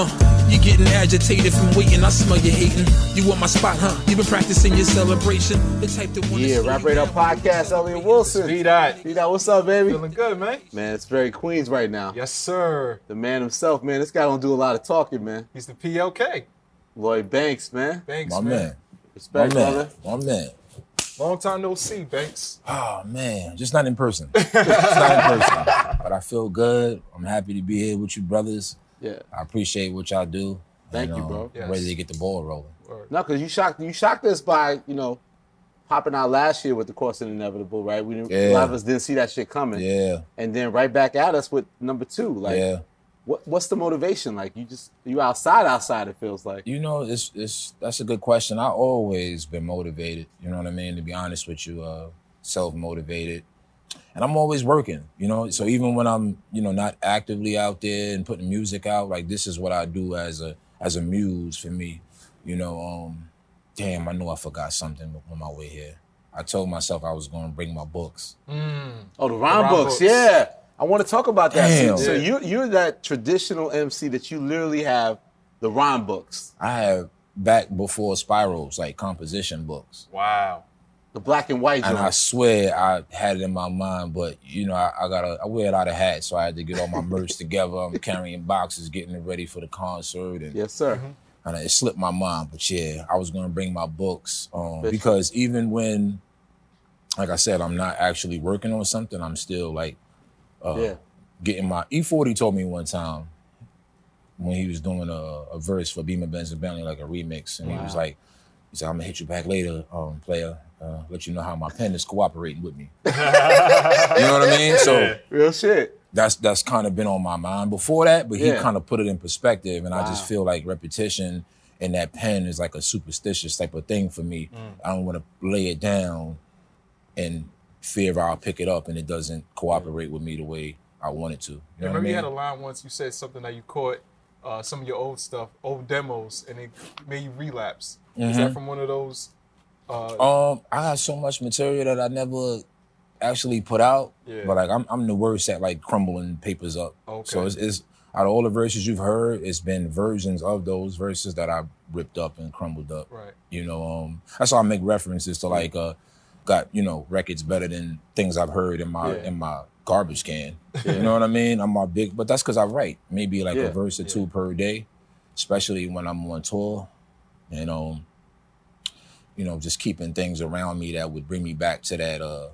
Uh, you getting agitated from waiting. I smell you hating. You want my spot, huh? You been practicing your celebration. The type that wanna Yeah, slow Rap you Right Up down. Podcast, Elliott Wilson. Be that. See that? What's up, baby? Feeling good, man. Man, it's very Queens right now. Yes, sir. The man himself, man. This guy don't do a lot of talking, man. He's the PLK. Lloyd Banks, man. Banks, My man. man. My Respect, man. brother. My man. Long time no see, Banks. Oh man, just not in person. just not in person. But I feel good. I'm happy to be here with you, brothers. Yeah. I appreciate what y'all do. Thank and, you, um, bro. I'm ready to get the ball rolling. Word. No, because you shocked you shocked us by, you know, popping out last year with the course of inevitable, right? We didn't, a lot of us didn't see that shit coming. Yeah, And then right back at us with number two. Like yeah. what what's the motivation? Like you just you outside outside, it feels like. You know, it's it's that's a good question. I always been motivated. You know what I mean? To be honest with you, uh, self motivated, and I'm always working. You know, so even when I'm you know not actively out there and putting music out, like this is what I do as a as a muse for me. You know, um, damn, I know I forgot something on my way here. I told myself I was going to bring my books. Oh, the rhyme rhyme books. books. Yeah. I want to talk about that. So, Damn. so Yeah. you you're that traditional MC that you literally have the rhyme books, I have back before spirals, like composition books. Wow. The black and white And I swear I had it in my mind, but you know, I, I got I wear a lot of hats, so I had to get all my merch together. I'm carrying boxes, getting it ready for the concert, and, Yes, sir. Mm-hmm. and it slipped my mind. But yeah, I was gonna bring my books um, because even when, like I said, I'm not actually working on something, I'm still like uh, Yeah. getting my E40 told me one time when he was doing a, a verse for Beamer Benz and Bentley, like a remix, and he was like, he said, "I'm gonna hit you back later, um, player, uh, let you know how my pen is cooperating with me." you know what I mean? So Real shit. that's that's kind of been on my mind before that, but he Yeah. kind of put it in perspective, and I just feel like repetition and that pen is like a superstitious type of thing for me. I don't want to lay it down and fear I'll pick it up and it doesn't cooperate with me the way I want it to. You know Yeah, what I remember you had a line once you said something that you caught uh, some of your old stuff, old demos, and it made you relapse. Is Mm-hmm. that from one of those? Uh, Um, I got so much material that I never actually put out, Yeah. but like I'm I'm the worst at like crumbling papers up. Okay. So it's, it's out of all the verses you've heard, it's been versions of those verses that I ripped up and crumbled up. right. You know, um, that's why I make references to like uh, got you know records better than things I've heard in my Yeah. in my garbage can. You know what I mean? I'm my big, but that's because I write maybe like Yeah. a verse or two per day, especially when I'm on tour, and um, you know, just keeping things around me that would bring me back to that uh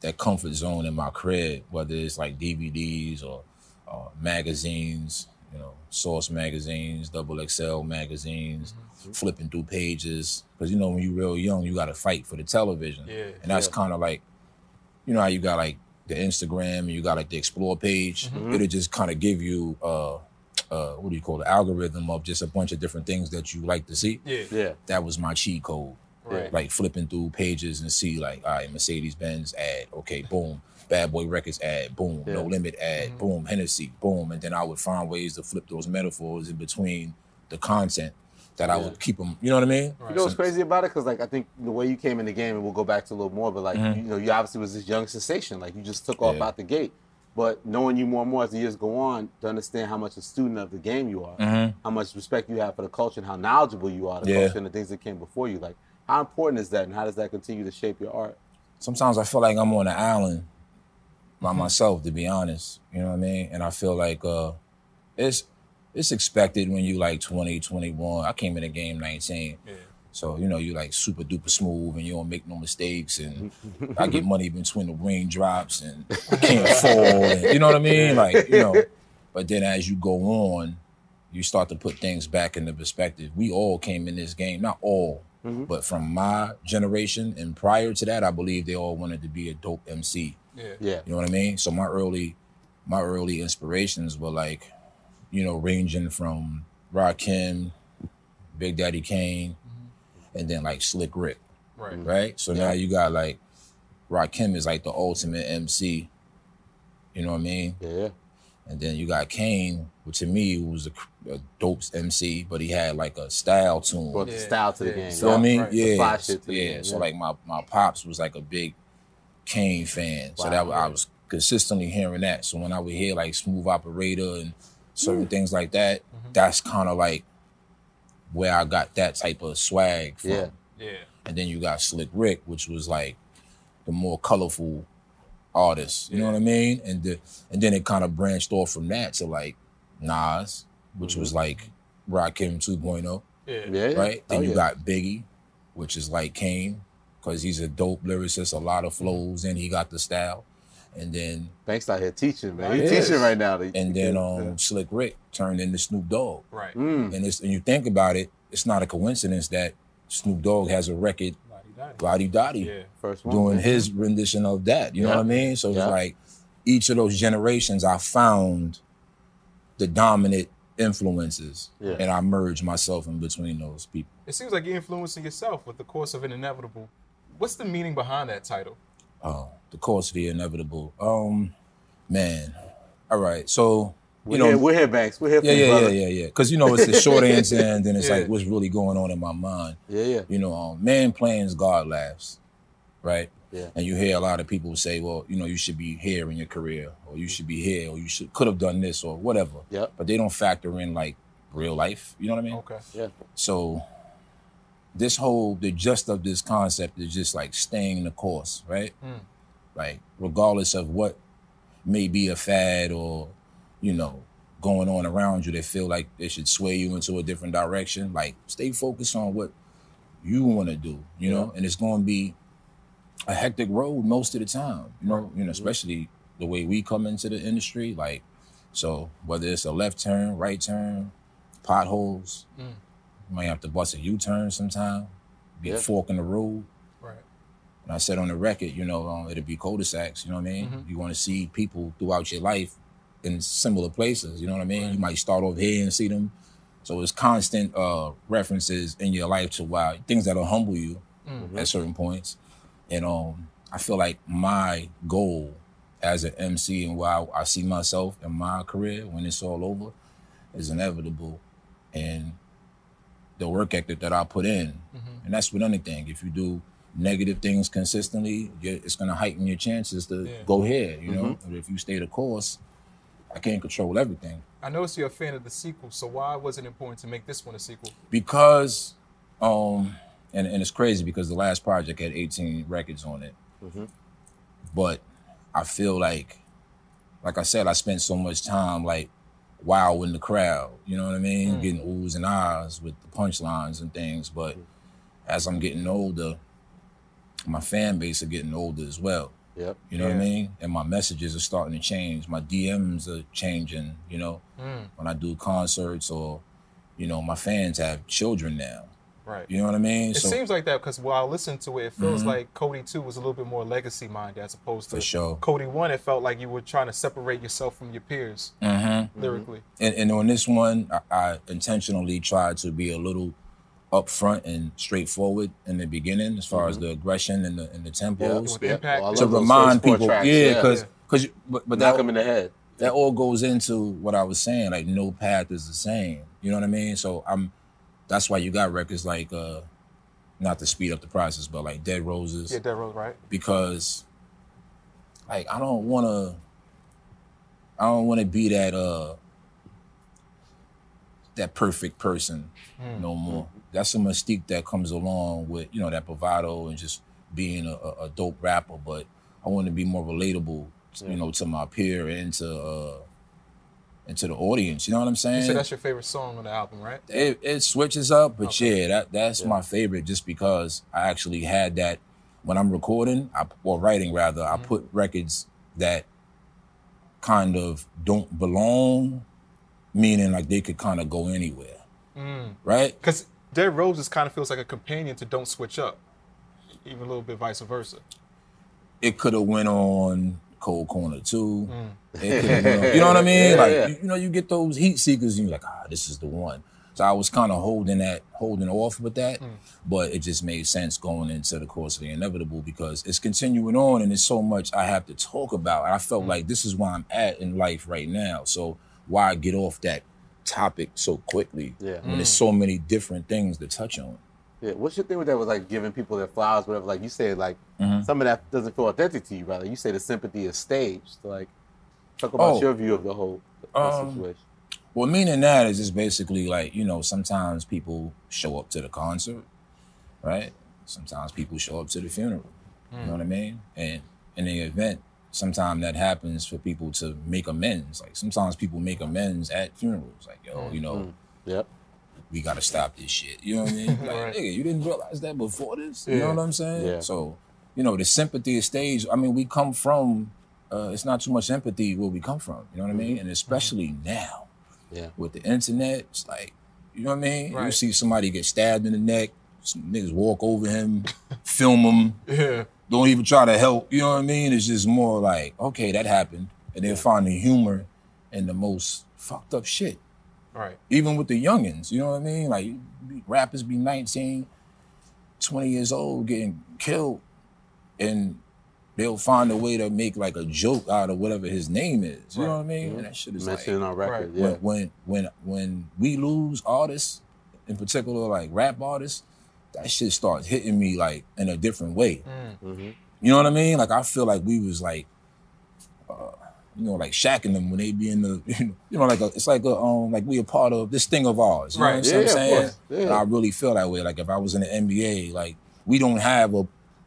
that comfort zone in my crib, whether it's like DVDs or uh, magazines, you know, Source magazines, Double XL magazines, flipping through pages. Because you know, when you're real young, you got to fight for the television, Yeah, and that's yeah. kind of like, you know, how you got like the Instagram and you got like the Explore page. It'll just kind of give you uh, uh, what do you call the algorithm of just a bunch of different things that you like to see. Yeah. Yeah. That was my cheat code Right. like flipping through pages and see like, all right, Mercedes Benz ad, okay, boom, Bad Boy Records ad, boom, No Limit ad, boom, Hennessy, boom, and then I would find ways to flip those metaphors in between the content that I Yeah. would keep them. You know what I mean? You know what's crazy about it? Because like I think the way you came in the game, and we'll go back to a little more, but like you know, you obviously was this young sensation. Like you just took off Mm-hmm. Yeah. out the gate. But knowing you more and more as the years go on, to understand how much a student of the game you are, how much respect you have for the culture, and how knowledgeable you are the Mm-hmm. Yeah. culture and the things that came before you. Like how important is that, and how does that continue to shape your art? Sometimes I feel like I'm on an island by myself, to be honest. You know what I mean? And I feel like uh it's it's expected when you like 20, 21. I came in the game 19. Yeah. So, you know, you like super duper smooth and you don't make no mistakes and I get money between the raindrops and I can't fall. And, you know what I mean? Like, you know, but then as you go on, you start to put things back into perspective. We all came in this game, not all, mm-hmm. but from my generation and prior to that, I believe they all wanted to be a dope MC. Yeah. Yeah. You know what I mean? So my early, my early inspirations were like, you know, ranging from Rakim, Big Daddy Kane, mm-hmm. and then like Slick Rick, Right. Mm-hmm. right? So now you got like Rakim is like the ultimate MC. You know what I mean? Yeah. And then you got Kane, which to me was a, a dope MC, but he had like a style tune. Brought the Yeah, style to the yeah. game. You So- know what I mean? right. Yeah. fly shit to the yeah. game, So yeah. like my, my pops was like a big Kane fan. So that I was consistently hearing that. So when I would hear like Smooth Operator and certain things like that. Mm-hmm. That's kind of like where I got that type of swag from. Yeah. Yeah. And then you got Slick Rick, which was like the more colorful artist. You know what I mean? And the, and then it kind of branched off from that to like Nas, which was mm-hmm. like Rakim 2.0, Yeah. Yeah. yeah. right? Oh, then Oh, you yeah. got Biggie, which is like Kane, because he's a dope lyricist, a lot of mm-hmm. flows, and he got the style. And then Banks out here teaching, man. He He's is. teaching right now. and then um Slick Rick turned into Snoop Dogg. Right. Mm. And it's and you think about it, it's not a coincidence that Snoop Dogg has a record, Lodi Dodi. Body Dotty. Yeah. First one. doing man. his rendition of that. You know what I mean? So Yeah. it's like each of those generations, I found the dominant influences, Yeah. and I merged myself in between those people. It seems like you're influencing yourself with the course of an inevitable. What's the meaning behind that title? Oh, the course of the inevitable. Um, man. All right, so We're, know, here, we're here, Banks. We're here yeah, you, yeah, yeah, yeah, yeah. Because you know, it's the short answer, and then it's Yeah. like what's really going on in my mind. Yeah, yeah. You know, um, man plans, God laughs, right? Yeah. And you hear a lot of people say, well, you know, you should be here in your career, or you should be here, or you should could have done this, or whatever. Yeah. But they don't factor in like real life. You know what I mean? Okay. Yeah. So this whole the gist of this concept is just like staying the course, right? Mm. Like regardless of what may be a fad or, you know, going on around you that feel like they should sway you into a different direction. Like stay focused on what you want to do, you know, and it's gonna be a hectic road most of the time. You know, you know, especially the way we come into the industry. Like, so whether it's a left turn, right turn, potholes, Mm. You might have to bust a U-turn sometime, be Yeah. a fork in the road. Right. And I said on the record, you know, um, it'll be cul-de-sacs. You know what I mean? Mhm. You want to see people throughout your life in similar places. You know what I mean? You might start over here and see them. So it's constant uh, references in your life to wow things that'll humble you Mm. at certain points. And um, I feel like my goal as an MC and where I, I see myself in my career when it's all over is inevitable. And the work ethic that I put in, Mhm. and that's with anything. If you do negative things consistently, you it's going to heighten your chances to Yeah. go here, you know? But if you stay the course, I can't control everything. I noticed you're a fan of the sequel, so why was it important to make this one a sequel? because um and, and it's crazy because the last project had 18 records on it but i feel like like i said i spent so much time like wow in the crowd you know what i mean? Mm. getting oohs and ahs with the punchlines and things but as i'm getting older my fan base are getting older as well. Yep. you know what i mean? And my messages are starting to change. My dms are changing you know? Mm. when i do concerts or you know my fans have children now Right. you know what I mean? It so seems like that because while I listened to it, it feels Mhm. like COTI 2 was a little bit more legacy minded as opposed to for sure. COTI 1. It felt like you were trying to separate yourself from your peers hmm lyrically. And, and on this one, I, I intentionally tried to be a little upfront and straightforward in the beginning, as far as the aggression and the and the tempos, With impact. Well, to remind people. tracks, yeah, because because but, but knock that him in the head. that all goes into what I was saying. Like no path is the same. You know what I mean? So I'm. That's why you got records like, uh not to speed up the process, but like Dead Roses. Yeah, Dead Roses, right? because like I don't want to I don't want to be that uh that perfect person Mm. no more. That's a mystique that comes along with you know that bravado and just being a, a a dope rapper. But I want to be more relatable, you know, to my peer and to uh and to the audience. You know what I'm saying? said that's your favorite song on the album, right? it, it switches up, but Okay. yeah, that that's Yeah. my favorite just because I actually had that when I'm recording I, or writing rather. I put records that kind of don't belong, meaning like they could kind of go anywhere, Mm. right? Because Dead Roses kind of feels like a companion to Don't Switch Up, even a little bit vice versa. It could have went on Cold Corner too. Mm. It coulda went on- you know what I mean? Yeah, like yeah. You, you know, you get those heat seekers, and you're like, ah, this is the one. So I was kind of holding that, holding off with that, Mm. but it just made sense going into the course of the inevitable because it's continuing on, and there's so much I have to talk about. And I felt Mm. like this is where I'm at in life right now. So why get off that topic so quickly Yeah. when there's so many different things to touch on? Yeah. What's your thing with that? Was like giving people their flowers, whatever. Like you said, like Mhm. some of that doesn't feel authentic to you, rather. You say the sympathy is staged. So like, talk about Oh. your view of the whole the Um, situation. Well, meaning that is just basically like, you know, sometimes people show up to the concert, right? Sometimes people show up to the funeral. You know what I mean? And in the event, sometimes that happens for people to make amends. Like sometimes people make amends at funerals. Like, yo, you know, Yep. We gotta stop this shit. You know what I mean? Like, Right. nigga, you didn't realize that before this? You Yeah. know what I'm saying? Yeah. So, you know, the sympathy stage, I mean, we come from uh, it's not too much empathy where we come from. You know what I mean? And especially now Yeah. with the internet, it's like, you know what I mean? You see somebody get stabbed in the neck, some niggas walk over him, film him, Yeah. don't even try to help. You know what I mean? It's just more like, okay, that happened. And they'll find the humor in the most fucked up shit. Right. Even with the youngins, you know what I mean? Like rappers be 19, 20 years old getting killed and they'll find a way to make like a joke out of whatever his name is. You know what I mean? And that shit is like Mentioning on record. Right. Yeah. when, when when when we lose artists, in particular like rap artists, that shit starts hitting me like in a different way. Mhm. You know what I mean? Like I feel like we was like, uh, you know, like shacking them when they be in the, you know, like a, it's like a, um, like we a part of this thing of ours. You Right. know what Yeah, I'm saying? Yeah. And I really feel that way. Like if I was in the NBA, like we don't have a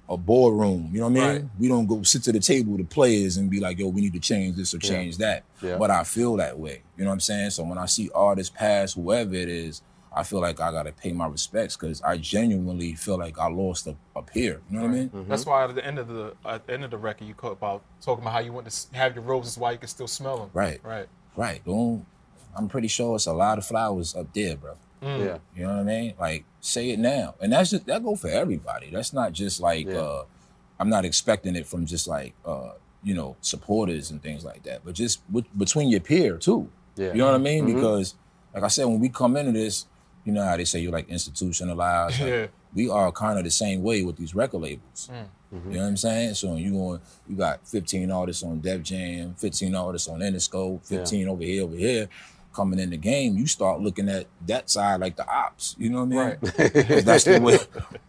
a boardroom. You know what I mean? Right. We don't go sit to the table with the players and be like, yo, we need to change this or Yeah. change that. Yeah. But I feel that way. You know what I'm saying? So when I see artists pass, whoever it is, I feel like I gotta pay my respects because I genuinely feel like I lost up, up here. You know what I mean? Mm-hmm. That's why at the end of the at the end of the record, you talk about talking about how you want to have your roses while you can still smell them. Right. Right. Right. Don't I'm pretty sure it's a lot of flowers up there, bro. Mm. Yeah. You know what I mean? Like, say it now. And that's just that go for everybody. That's not just like Yeah. uh I'm not expecting it from just like uh, you know, supporters and things like that. But just with, between your peer too. Yeah. You know what I mean? Mhm. Because like I said, when we come into this, you know how they say you're like institutionalized. Like, Yeah. we are kind of the same way with these record labels. Mm. Mm-hmm. You know what I'm saying? So you going, you got 15 artists on Def Jam, 15 artists on Interscope, 15 over here, over here, coming in the game. You start looking at that side like the ops. You know what I mean? Right. 'Cause that's the way.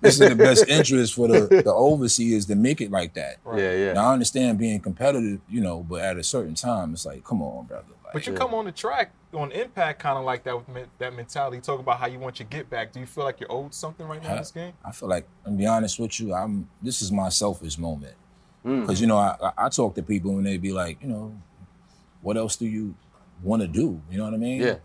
This is the best interest for the the overseers to make it like that. Right. Yeah, yeah. Now I understand being competitive, you know, but at a certain time, it's like, come on, brother. Like, But you Yeah. come on the track on Impact, kind of like that with men- that mentality. Talk about how you want your get back. Do you feel like you're owed something right now in this game? I feel like, I'm be honest with you, I'm. This is my selfish moment Mm. because you know I, I I talk to people and they be like, you know, what else do you want to do? You know what I mean? Yeah.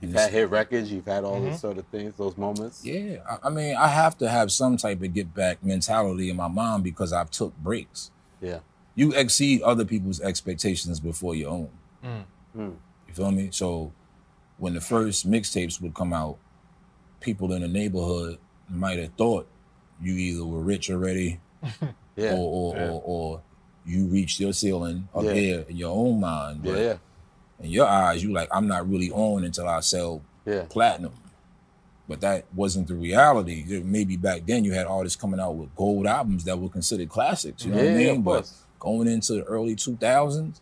You've had hit records, you've had all Mm-hmm. those sort of things, those moments. Yeah, I, I mean, I have to have some type of get back mentality in my mind because I've took breaks. Yeah. You exceed other people's expectations before your own. Mm. Mm. You feel me? So when the first mixtapes would come out, people in the neighborhood might have thought you either were rich already Yeah. or or, Yeah. or or you reached your ceiling up Yeah. here in your own mind. yeah, But yeah. in your eyes, you like, I'm not really on until I sell Yeah. platinum. But that wasn't the reality. Maybe back then you had artists coming out with gold albums that were considered classics. You know what I mean? But going into the early 2000s,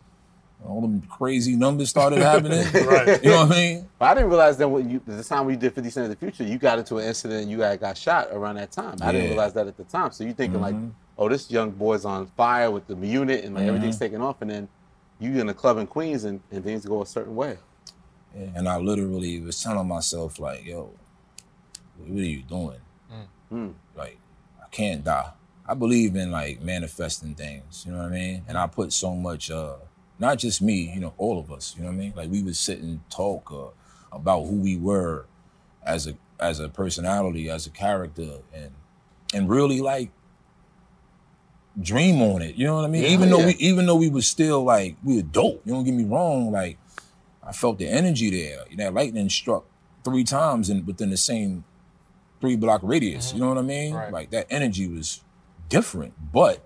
all them crazy numbers started happening. Right. You know what I mean? But I didn't realize that when you the time when you did 50 Cent in the future, you got into an incident and you had got shot around that time. I didn't realize that at the time. So you thinking like, Mhm. oh, this young boy's on fire with the unit and like everything's Mm-hmm. taking off, and then you in a club in Queens and, and things go a certain way. And I literally was telling myself, like, yo, what are you doing? Mm. Like, I can't die. I believe in like manifesting things, you know what I mean? And I put so much, uh, not just me, you know, all of us, you know what I mean? Like we would sit and talk uh, about who we were as a as a personality, as a character, and and really like dream on it. You know what I mean? Yeah, even though yeah. we even though we was still like we were dope. You don't get me wrong. Like I felt the energy there. That lightning struck three times in within the same three block radius. You know what I mean? Right. Like that energy was different, but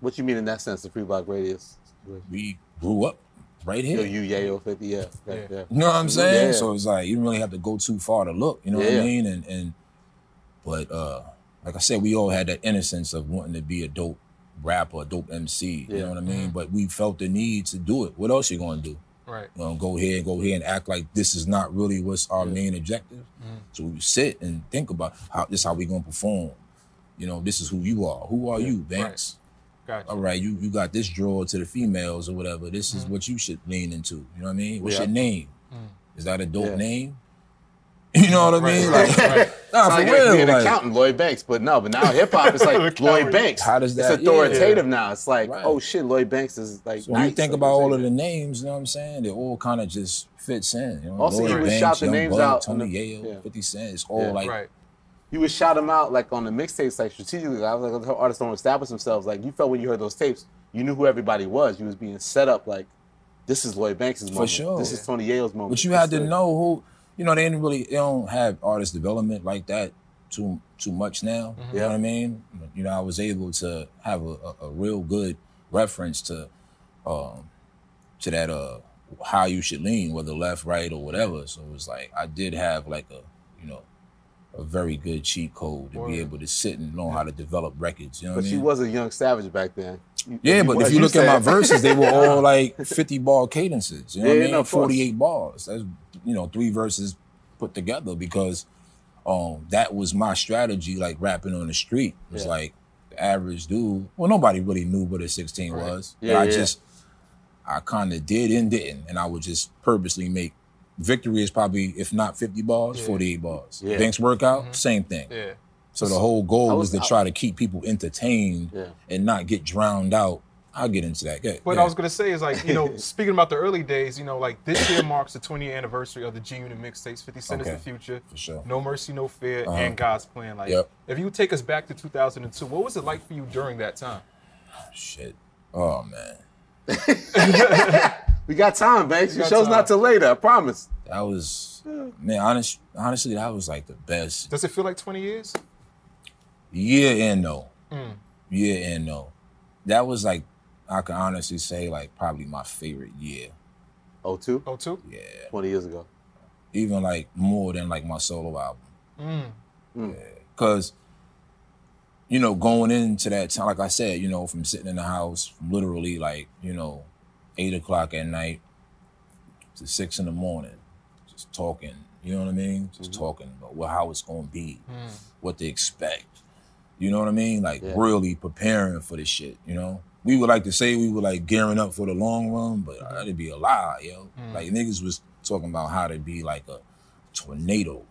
What you mean in that sense, the three block radius? We grew up right Yo, here. you Yayo 50, yeah. yeah. Yeah. yeah. You know what I'm saying? Yeah. So it's like you don't really have to go too far to look. You know what I mean? And and but uh like I said, we all had that innocence of wanting to be a dope rapper, a dope MC. You know what I mean? But we felt the need to do it. What else you gonna do? Right. You know, go here and go here and act like this is not really what's our main objective. So we sit and think about how this how we gonna perform. You know, this is who you are. Who are you, Banks? Gotcha. All right, you you got this drawer to the females or whatever. This is what you should lean into. You know what I mean? What's Yeah. your name? is that a dope Yeah. name? You know what I mean? Right, Like, right, right. nah, It's for like real. being an like- accountant, Lloyd Banks, but no, but now hip hop is like Lloyd Banks. How does that- It's authoritative yeah. now. It's like, Right. oh shit, Lloyd Banks is like. So when you think about all of the names, you know what I'm saying? They all kind of just fits in. You know? Also, Lloyd you would Banks, shout the Young names Buck, out Tony the- Yayo, yeah. 50 Cent. It's all Yeah. like Right. You would shout them out like on the mixtapes, like strategically. I was like, the artists don't establish themselves. Like you felt when you heard those tapes, you knew who everybody was. You was being set up like, this is Lloyd Banks' moment. For sure. This is Tony Yayo's moment. But you had to is- know who, you know, they didn't really, they don't have artist development like that too too much now. You know what I mean? You know, I was able to have a, a, a real good reference to, um, to that uh how you should lean, whether left, right, or whatever. So it was like I did have like a, you know, a very good cheat code to be able to sit and know how to develop records. You know But I you mean? was a young savage back then. You- Yeah, but if you look at my verses, they were all like 50 bar cadences. You know Yeah, what I mean? no, of course. 48 bars. That's you know, three verses put together because um that was my strategy, like rapping on the street. It was Yeah. like the average dude. Well, nobody really knew what a 16 Right. was. Yeah, but I just I kinda did and didn't. And I would just purposely make victory is probably if not 50 bars, Yeah. 48 bars. Yeah. Banks workout, same thing. Yeah. So the whole goal was, was- to I- try to keep people entertained Yeah. and not get drowned out. I'll get into that. Yeah, What yeah. I was gonna say is like, you know, speaking about the early days, you know, like this year marks the 20th anniversary of the G Unit mixtapes. 50 Cent Okay. is the future. For sure. No Mercy, No Fear, Uh-huh. and God's Plan. Like, Yep. if you take us back to 2002, what was it like for you during that time? Shit. Oh man. We got time, Banks. Your show's time. not till later. I promise. That was man, honest honestly, that was like the best Does it feel like 20 years? year and no. Mm. Year and no. That was like I can honestly say like probably my favorite year. Oh, two? Oh, two? Yeah. 20 years ago. Even like more than like my solo album. Mm. Cause you know, going into that time, like I said, you know, from sitting in the house, literally like, you know, eight o'clock at night to six in the morning, just talking, you know what I mean? Just mm-hmm. talking about what, how it's gonna be, mm. what to expect. You know what I mean? Like Yeah. really preparing for this shit, you know? We would like to say we were like gearing up for the long run, but mm-hmm. that'd be a lie, yo. Mm. Like niggas was talking about how to be like a tornado.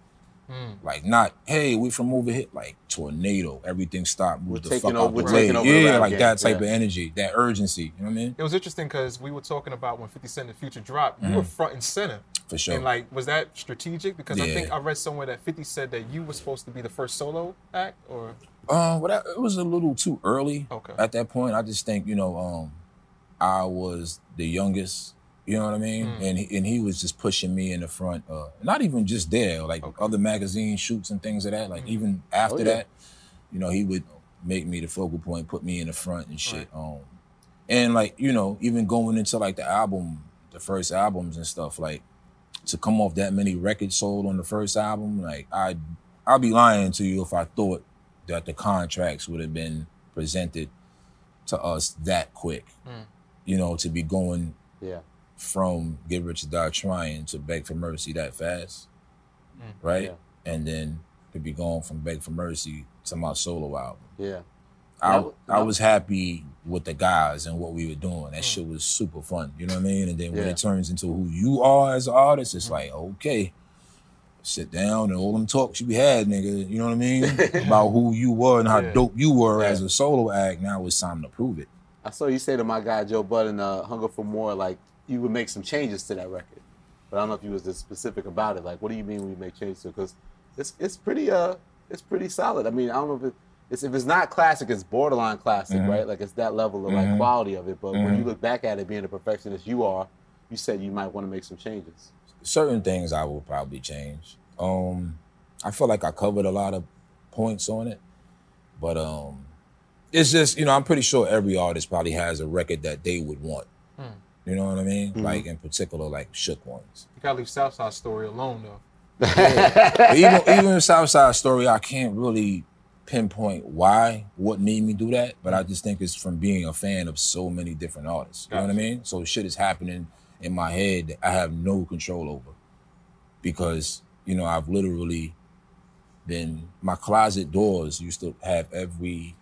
Like not, hey, we from over here, like tornado. Everything stopped, move We're the taking fuck over- out the we're way. taking over Yeah, rap like game, that type yeah. of energy, that urgency. You know what I mean? It was interesting because we were talking about when 50 Cent and Future dropped, you were front and center. For sure. And like, was that strategic? Because I think I read somewhere that 50 said that you were supposed to be the first solo act, or Um, well, that, it was a little too early. Okay. At that point, I just think you know, um, I was the youngest. You know what I mean? Mm. And he, and he was just pushing me in the front. Uh, not even just there, like Okay. other magazine shoots and things of that. Like even after Oh, yeah. that, you know, he would make me the focal point, put me in the front and shit. Um, and like you know, even going into like the album, the first albums and stuff, like to come off that many records sold on the first album, like I, I'll be lying to you if I thought that the contracts would have been presented to us that quick. Mm. You know, to be going Yeah. From Get Rich or Die Trying to Beg for Mercy that fast, Mm. right? Yeah. And then to be going from Beg for Mercy to my solo album. Yeah. I, That- I that- was happy with the guys and what we were doing. That shit was super fun. You know what I mean? And then when it turns into who you are as an artist, it's like, okay, sit down and all them talks you had, nigga. You know what I mean? About who you were and how Yeah. dope you were Yeah. as a solo act. Now it's time to prove it. I saw you say to my guy Joe Budden, uh, "Hunger for More," like you would make some changes to that record. But I don't know if you was as specific about it. Like, what do you mean we make changes to? Because it's it's pretty uh it's pretty solid. I mean, I don't know if it, it's if it's not classic, it's borderline classic, Mm-hmm. right? Like it's that level of like quality of it. But when you look back at it, being a perfectionist you are, you said you might want to make some changes. certain things I will probably change. Um, I feel like I covered a lot of points on it, but um, it's just you know I'm pretty sure every artist probably has a record that they would want. You know what I mean? Mm-hmm. Like in particular, like shook ones. you gotta leave Southside Story alone though. But even even Southside Story, I can't really pinpoint why, what made me do that, but I just think it's from being a fan of so many different artists. You know what I mean? So shit is happening in my head that I have no control over. Because, you know, I've literally been my closet doors used to have every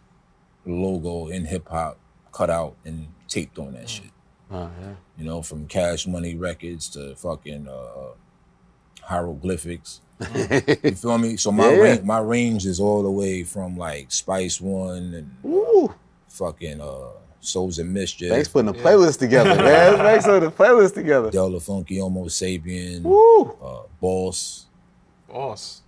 logo in hip hop cut out and taped on that mm. shit Oh yeah. you know, from Cash Money Records to fucking uh, hieroglyphics. you feel me? So my Yeah, yeah. range, my range is all the way from like Spice One and Woo. fucking uh Souls of Mischief, Thanks for putting the playlist together, man. Thanks for the playlist together. Del tha Funkee, Homo Sapien, Woo. uh, Boss. Boss.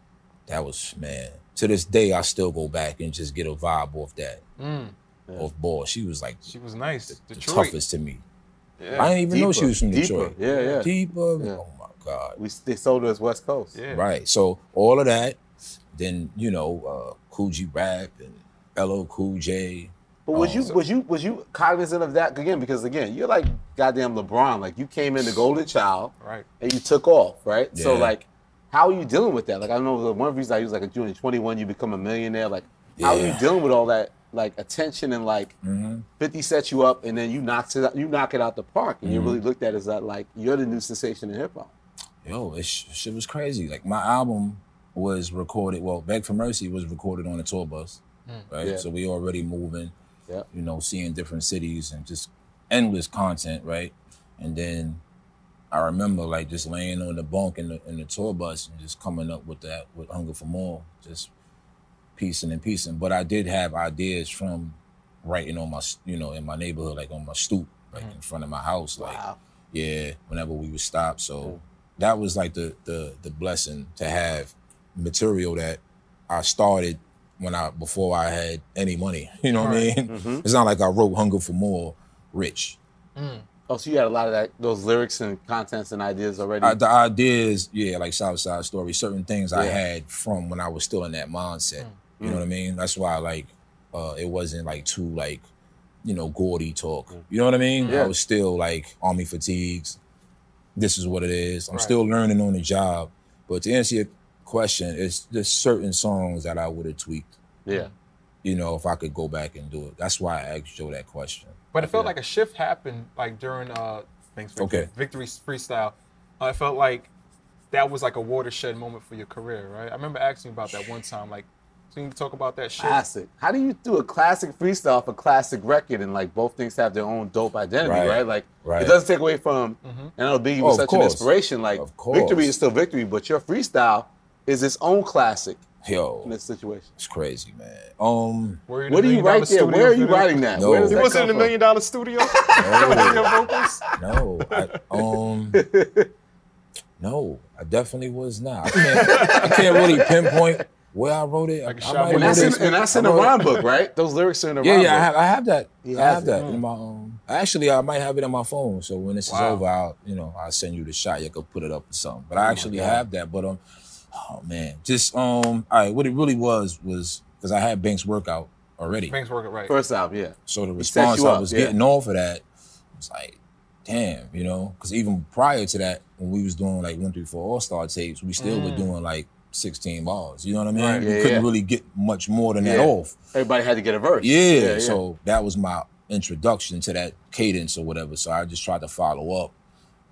That was man. To this day, I still go back and just get a vibe off that. Mm. Off Boss, she was like She was nice. the Detroit. toughest to me. Yeah. I didn't even know she was from deeper. Detroit. Yeah, yeah. Deeper. Yeah. Oh my god. We they sold us West Coast. yeah. Right. So all of that, then you know, uh Kool G Rap and LL Cool J. But was Oh. you was you was you cognizant of that again? Because again, you're like goddamn LeBron. Like you came in the golden child Right. and you took off, right? So like, how are you dealing with that? Like I know one of the one reason I use like a junior 21, you become a millionaire. Like how are you dealing with all that like attention and like Mhm. 50 sets you up and then you knock it you knock it out the park and Mm-hmm. you're really looked at as that like you're the new sensation in hip hop. Yo, it sh- shit was crazy. Like my album was recorded. Well, Beg for Mercy was recorded on a tour bus, right? Yeah. So we already moving. Yep. You know, seeing different cities and just endless content, right? And then I remember like just laying on the bunk in the in the tour bus and just coming up with that with Hunger for More, just piecing and piecing. But I did have ideas from writing on my, you know, in my neighborhood, like on my stoop, like mm-hmm. in front of my house, like Wow. yeah, whenever we would stop. So mm-hmm. that was like the the the blessing to have material that I started when I before I had any money. You know what I mean? Mm-hmm. It's not like I wrote Hunger for More rich. Mm. Oh, so you had a lot of that those lyrics and contents and ideas already. I, the ideas, yeah, like Southside Story, certain things I had from when I was still in that mindset. Mm. You know what I mean? That's why like uh it wasn't like too like, you know, gaudy talk. You know what I mean? Yeah. I was still like army fatigues. This is what it is. I'm Right. still learning on the job. But to answer your question, it's just certain songs that I would have tweaked, yeah. you know, if I could go back and do it. That's why I asked Joe that question. But it felt Yeah. like a shift happened like during uh thanks Victory, Okay. Victory's freestyle. Uh, I felt like that was like a watershed moment for your career, right? I remember asking you about that one time. Like, so you can talk about that shift. Classic. How do you do a classic freestyle off a classic record and like both things have their own dope identity, right? Right. Like Right. it doesn't take away from Mm-hmm. and I know Biggie Oh, was of such an inspiration. Like Of course. victory is still victory, but your freestyle is its own classic Yo, in this situation. it's crazy, man. Um Were What the do you Million Dollar write there? Where are you writing that? No. Where He that wasn't come in the from? Million Dollar Studio. Recording your vocals. No, I, um, no, I definitely was not. I can't, I can't really pinpoint where I wrote it. Like a I shot might And that's in, it- and that's in I the wrote rhyme book, right? Those lyrics are in the Yeah, rhyme yeah, I book. have, I have that. He I have has that it. in my um. Actually, I might have it in my phone. So when this Wow. is over, I'll you know I'll send you the shot. You can put it up or something. But I actually God. have that. But um, oh man, just um, all right. What it really was was because I had Banks workout already. Banks workout, right. First album, yeah. So the response you I up, was yeah. getting off of that was like, damn, you know, because even prior to that, when we was doing like one, three, four All Star tapes, we still were doing like 16 bars. You know what I mean? Right. we. Yeah, couldn't yeah. really get much more than that off. Everybody had to get a verse. Yeah, So that was my introduction to that cadence or whatever. So I just tried to follow up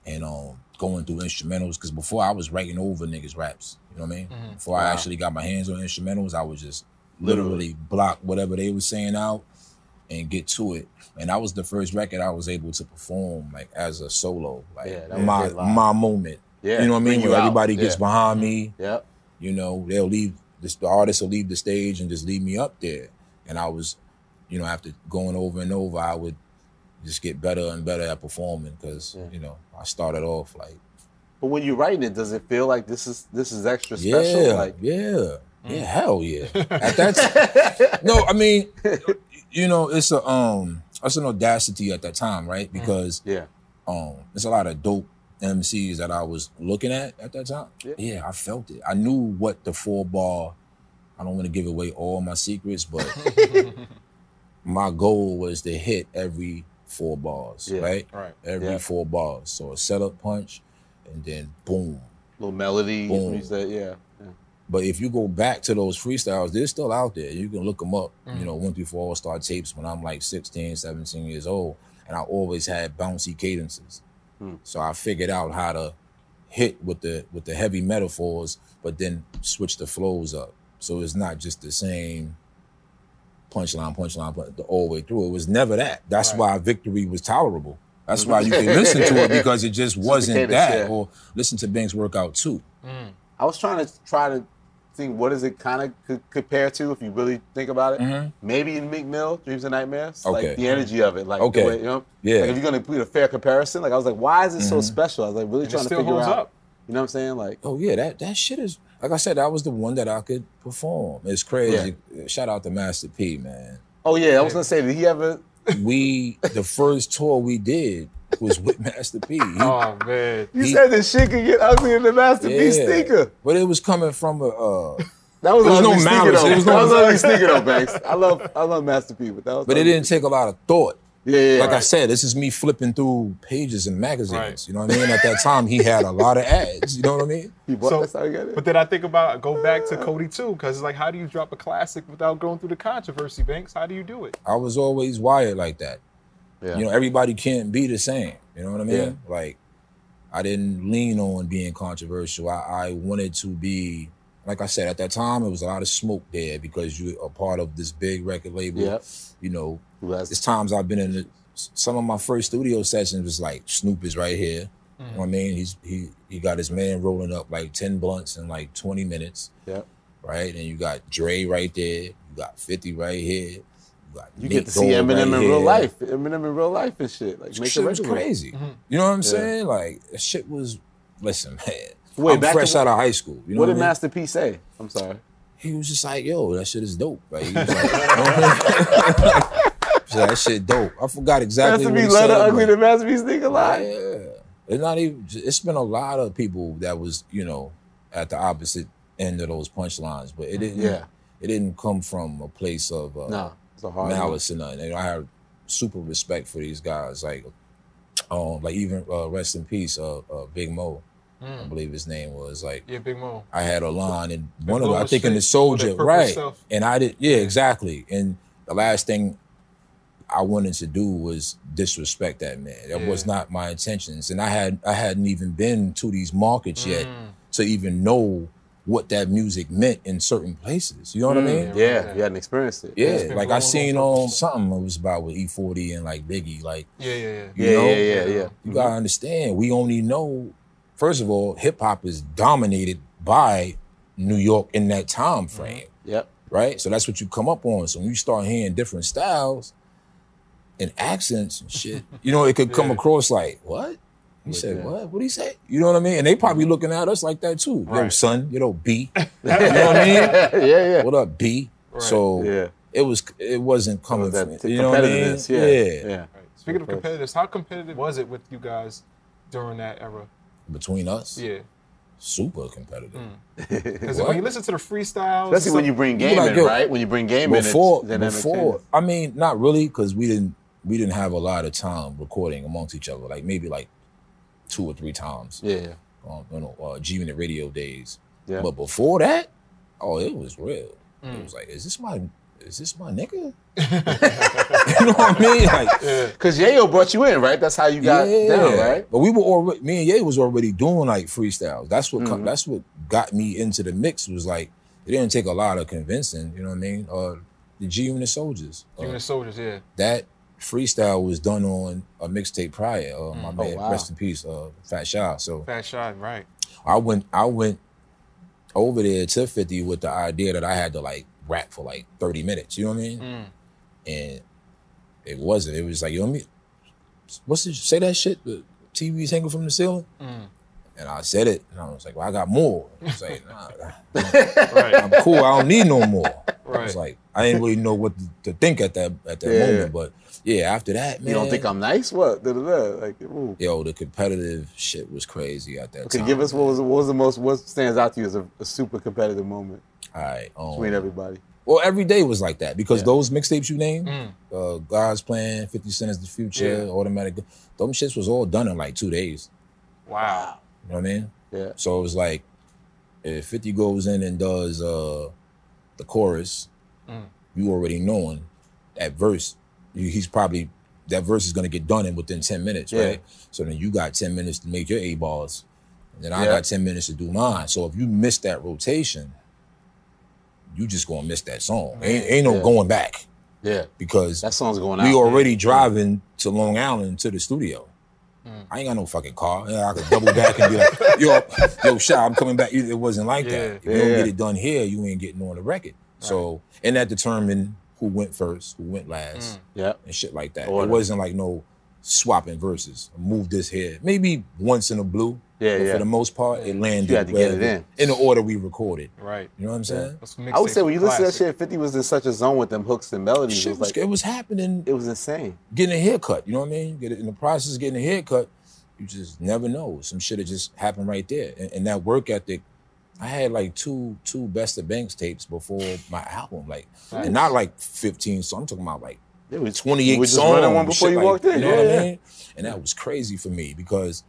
and um going through instrumentals because before I was writing over niggas raps. You know what I mean? Before I actually got my hands on instrumentals, I was just literally block whatever they were saying out and get to it. And that was the first record I was able to perform like as a solo, like Yeah, that my my moment. Yeah, You know what I mean? you Where out. everybody gets Yeah. behind me. Yep. You know, they'll leave this the artist will leave the stage and just leave me up there. And I was, you know, after going over and over, I would just get better and better at performing because Yeah. you know I started off like But when you're writing it, does it feel like this is this is extra yeah, special? Like yeah, yeah, hell yeah. At that, no, I mean, you know, it's a um, it's an audacity at that time, right? Because yeah. um, it's a lot of dope MCs that I was looking at at that time. Yeah. Yeah, I felt it. I knew what the four bar. I don't want to give away all my secrets, but my goal was to hit every four bars, Yeah. right? Right. Every Yeah. four bars. So a setup punch, and then boom. Little melody. Boom. Said, yeah. yeah. But if you go back to those freestyles, they're still out there. You can look them up. Mm. You know, one through four All Star tapes when I'm like 16, 17 years old. And I always had bouncy cadences. So I figured out how to hit with the with the heavy metaphors, but then switch the flows up. So it's not just the same punchline, punchline, but the all way through. It was never that. That's Right. why victory was tolerable. That's why you can mm-hmm. listen to it because it just wasn't that. Or listen to Banks Workout too. Mm. I was trying to try to think what does it kind of c- compare to if you really think about it. Maybe in Meek Mill, Dreams and Nightmares, Mm-hmm. Okay. like the energy of it, like Okay. the way, you know, Yeah. Like if you're gonna put a fair comparison, like I was like, why is it so Mm-hmm. special? I was like really And it trying to still figure holds out. up. You know what I'm saying? Like, Oh yeah, that that shit is like I said, that was the one that I could perform. It's crazy. Shout out to Master P, man. oh yeah, I was gonna say, did he ever? We the first tour we did was with Master P. He- Oh man. You He- said this shit could get ugly in the Master P's yeah. sneaker. But it was coming from a uh, That was, was no ugly sneaker malice. though. There was that no- was ugly sneaker though, Banks. I love, I love Master P, but that was. but it didn't take a lot of thought. Yeah, yeah. Like I said, this is me flipping through pages in magazines. Right. You know what I mean? At that time, he had a lot of ads. You know what I mean? He bought, So, that's how he got it. but then I think about go back to COTI too, because it's like, how do you drop a classic without going through the controversy, Banks? How do you do it? I was always wired like that. Yeah. You know, everybody can't be the same. You know what I mean? Yeah. Like, I didn't lean on being controversial. I, I wanted to be, like I said, at that time, it was a lot of smoke there because you are part of this big record label. Yep. You know, Who has- there's times I've been in the, some of my first studio sessions was like Snoop is right here. You know what I mm. mean? He's he he got his man rolling up like 10 blunts in like 20 minutes, Yep. right? And you got Dre right there. You got 50 right here. You You Nate get to see Eminem right in real life. Eminem in real life and shit. Like make shit a was record with him. crazy. You know what I'm Yeah. saying? Like shit was. Listen, man. Wait, I'm back fresh to- out of high school. You know What what, did Master P say? I'm sorry. He was just like, "Yo, that shit is dope." Like, he was like, you know what I mean? He said, that shit dope. I forgot exactly Master what P he love said. ugly but- the Master P sneaker line. yeah, it's not even. It's been a lot of people that was, you know, at the opposite end of those punchlines, but it didn't. Yeah. it didn't come from a place of uh, No, it's a hard malice and nothing. And I have super respect for these guys. Like, um, like even uh, rest in peace, uh, uh, Big Moe, I believe his name was. Like, Yeah, Big Moe. I had a line and one of them, I think in the soldier, right? stuff. And I did, yeah, exactly. And the last thing I wanted to do was disrespect that man. That was not my intentions, and I had I hadn't even been to these markets yet Mm. to even know what that music meant in certain places. You know what I mean? Mm, yeah, you hadn't experienced it. Yeah, it's like I seen for- um, on something it was about with E40 and like Biggie. Like Yeah, yeah, yeah. Yeah, know? yeah, yeah, yeah. you gotta mm-hmm. understand, we only know. First of all, hip hop is dominated by New York in that time mm-hmm. frame, Yep. right? So that's what you come up on. So when you start hearing different styles and accents and shit, you know, it could come Yeah. across like what. He said, yeah. "What? What he say?" You know what I mean? And they probably mm-hmm. looking at us like that too. Yo, son, you know, B. you know what I mean? yeah, yeah. What up, B? Right. So Yeah. it was it wasn't coming That from it. You know what I mean? competitiveness, yeah. Yeah. Right. Speaking of Of course. competitors, how competitive was it with you guys during that era? Between us, Yeah. super competitive. Mm. Because What? when you listen to the freestyles, Especially when you bring game like, in, right? When you bring game in, before it's, before. I mean not really because we didn't we didn't have a lot of time recording amongst each other like maybe like two or three times Yeah, yeah. um, you know uh, G Unit radio days Yeah. but before that oh it was real Mm. it was like is this my is this my nigga you know what I mean like Because Yayo brought you in, right? That's how you got down, right? But we were already me and Ye was already doing like freestyles. That's what co- Mhm. that's what got me into the mix was like it didn't take a lot of convincing, you know what I mean? Uh the G Unit Soldiers. uh, Unit Soldiers, yeah. that freestyle was done on a mixtape prior. Uh, my Mm. man, Oh, wow. rest in peace, uh, Fat Shy. So Fat Shot, right. I went, I went over there to Fifty with the idea that I had to like rap for like thirty minutes. You know what I mean? Mm. And it wasn't. It was like, you know what I mean? What's this? Say that shit. The TV's hanging from the ceiling. Mm. And I said it, and I was like, "Well, I got more." I was like, "Nah, Right. I'm cool. I don't need no more." I Right. was like, I didn't really know what to, to think at that at that Yeah. moment. But yeah, after that, man, You don't think I'm nice? What? Da, da, da. Like, ooh. yo, the competitive shit was crazy at that time. Okay, time. give us what was what was the most what stands out to you as a, a super competitive moment All right. Um, between everybody? well, every day was like that because Yeah. those mixtapes you named, Mm. uh, God's Plan, 50 Cent is the Future, Yeah. Automatic, those shits was all done in like two days. Wow. You know what I mean? Yeah. So it was like, if 50 goes in and does uh, the chorus, Mm. you already knowing that verse, you- he's probably, that verse is going to get done in within 10 minutes, Yeah. right? So then you got 10 minutes to make your A balls. And then I got 10 minutes to do mine. So if you miss that rotation, you just going to miss that song. Ain't, ain't no Yeah. going back Yeah. because That song's going out. we already driving to Long Island to the studio. Mm. I ain't got no fucking car. Yeah, I could double back and be like, yo, yo, Shy, I'm coming back. It wasn't like Yeah. that. If you don't get it done here, you ain't getting on the record. So, and that determined who went first, who went last, mm. Yeah, and shit like that. Order. It wasn't like no swapping verses. Move this here. Maybe once in a blue. Yeah, but yeah. For the most part, it landed You had to get it in. in the order we recorded. Right. You know what I'm saying? Those I would say when you were listen to that shit, 50 was in such a zone with them hooks and melodies. Shit it was, was like it was happening. it was insane. getting a haircut. You know what I mean? Get it in the process of getting a haircut, you just never know. Some shit that just happened right there. And, and that work ethic, I had like two two best of Banks tapes before my album, like, and not like 15. So I'm talking about like It was 28 you were just songs. one before you like- walked in. You know yeah, what I mean? And that was crazy for me because,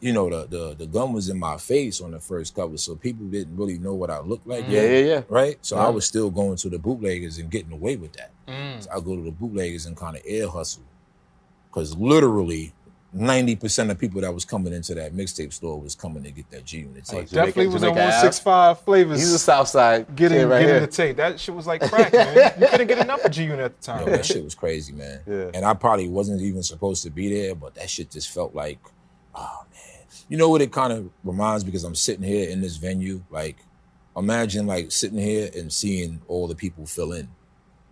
you know, the the the gun was in my face on the first cover, so people didn't really know what I looked like. Yeah, yet, yeah, yeah. Right? So I was still going to the bootleggers and getting away with that. Mm. So I go to the bootleggers and kind of air hustle. Cause literally 90% of people that was coming into that mixtape store was coming to get that G unit oh, tape. Jamaica- Definitely was on Jamaica Ave. 165 flavors. He's a Southside getting kid right getting here. the tape. That shit was like crack, man. You couldn't get enough of G Unit at the time. Yo, that shit was crazy, man. Yeah. And I probably wasn't even supposed to be there, but that shit just felt like, oh man. You know what it kind of reminds me because I'm sitting here in this venue, like imagine like sitting here and seeing all the people fill in.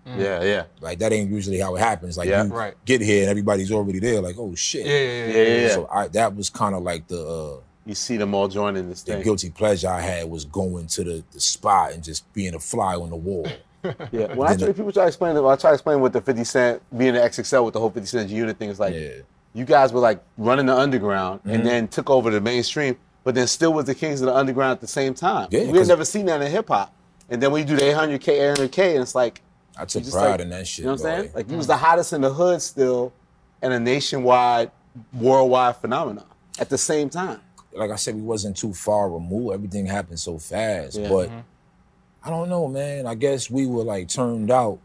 Yeah, yeah. Like that ain't usually how it happens. Like Yeah. you Right. get here and everybody's already there, like, oh shit. Yeah, yeah, yeah. Yeah, yeah, yeah. So I that was kind of like the uh You see them all joining this thing. the thing. guilty pleasure I had was going to the, the spot and just being a fly on the wall. Yeah. When I try, people try to explain it, I try to explain what the 50 Cent being the XXL with the whole 50 Cent unit thing is like, Yeah. you guys were like running the underground Mm-hmm. and then took over the mainstream, but then still was the kings of the underground at the same time. Yeah, we had 'cause- never seen that in hip hop. And then when you do the 800K, 800K, and it's like, I took you just pride like- in that shit. you know what I'm saying? Like you was the hottest in the hood still, and a nationwide, worldwide phenomenon at the same time. like I said, we wasn't too far removed. Everything happened so fast. Yeah. But I don't know, man. I guess we were like turned out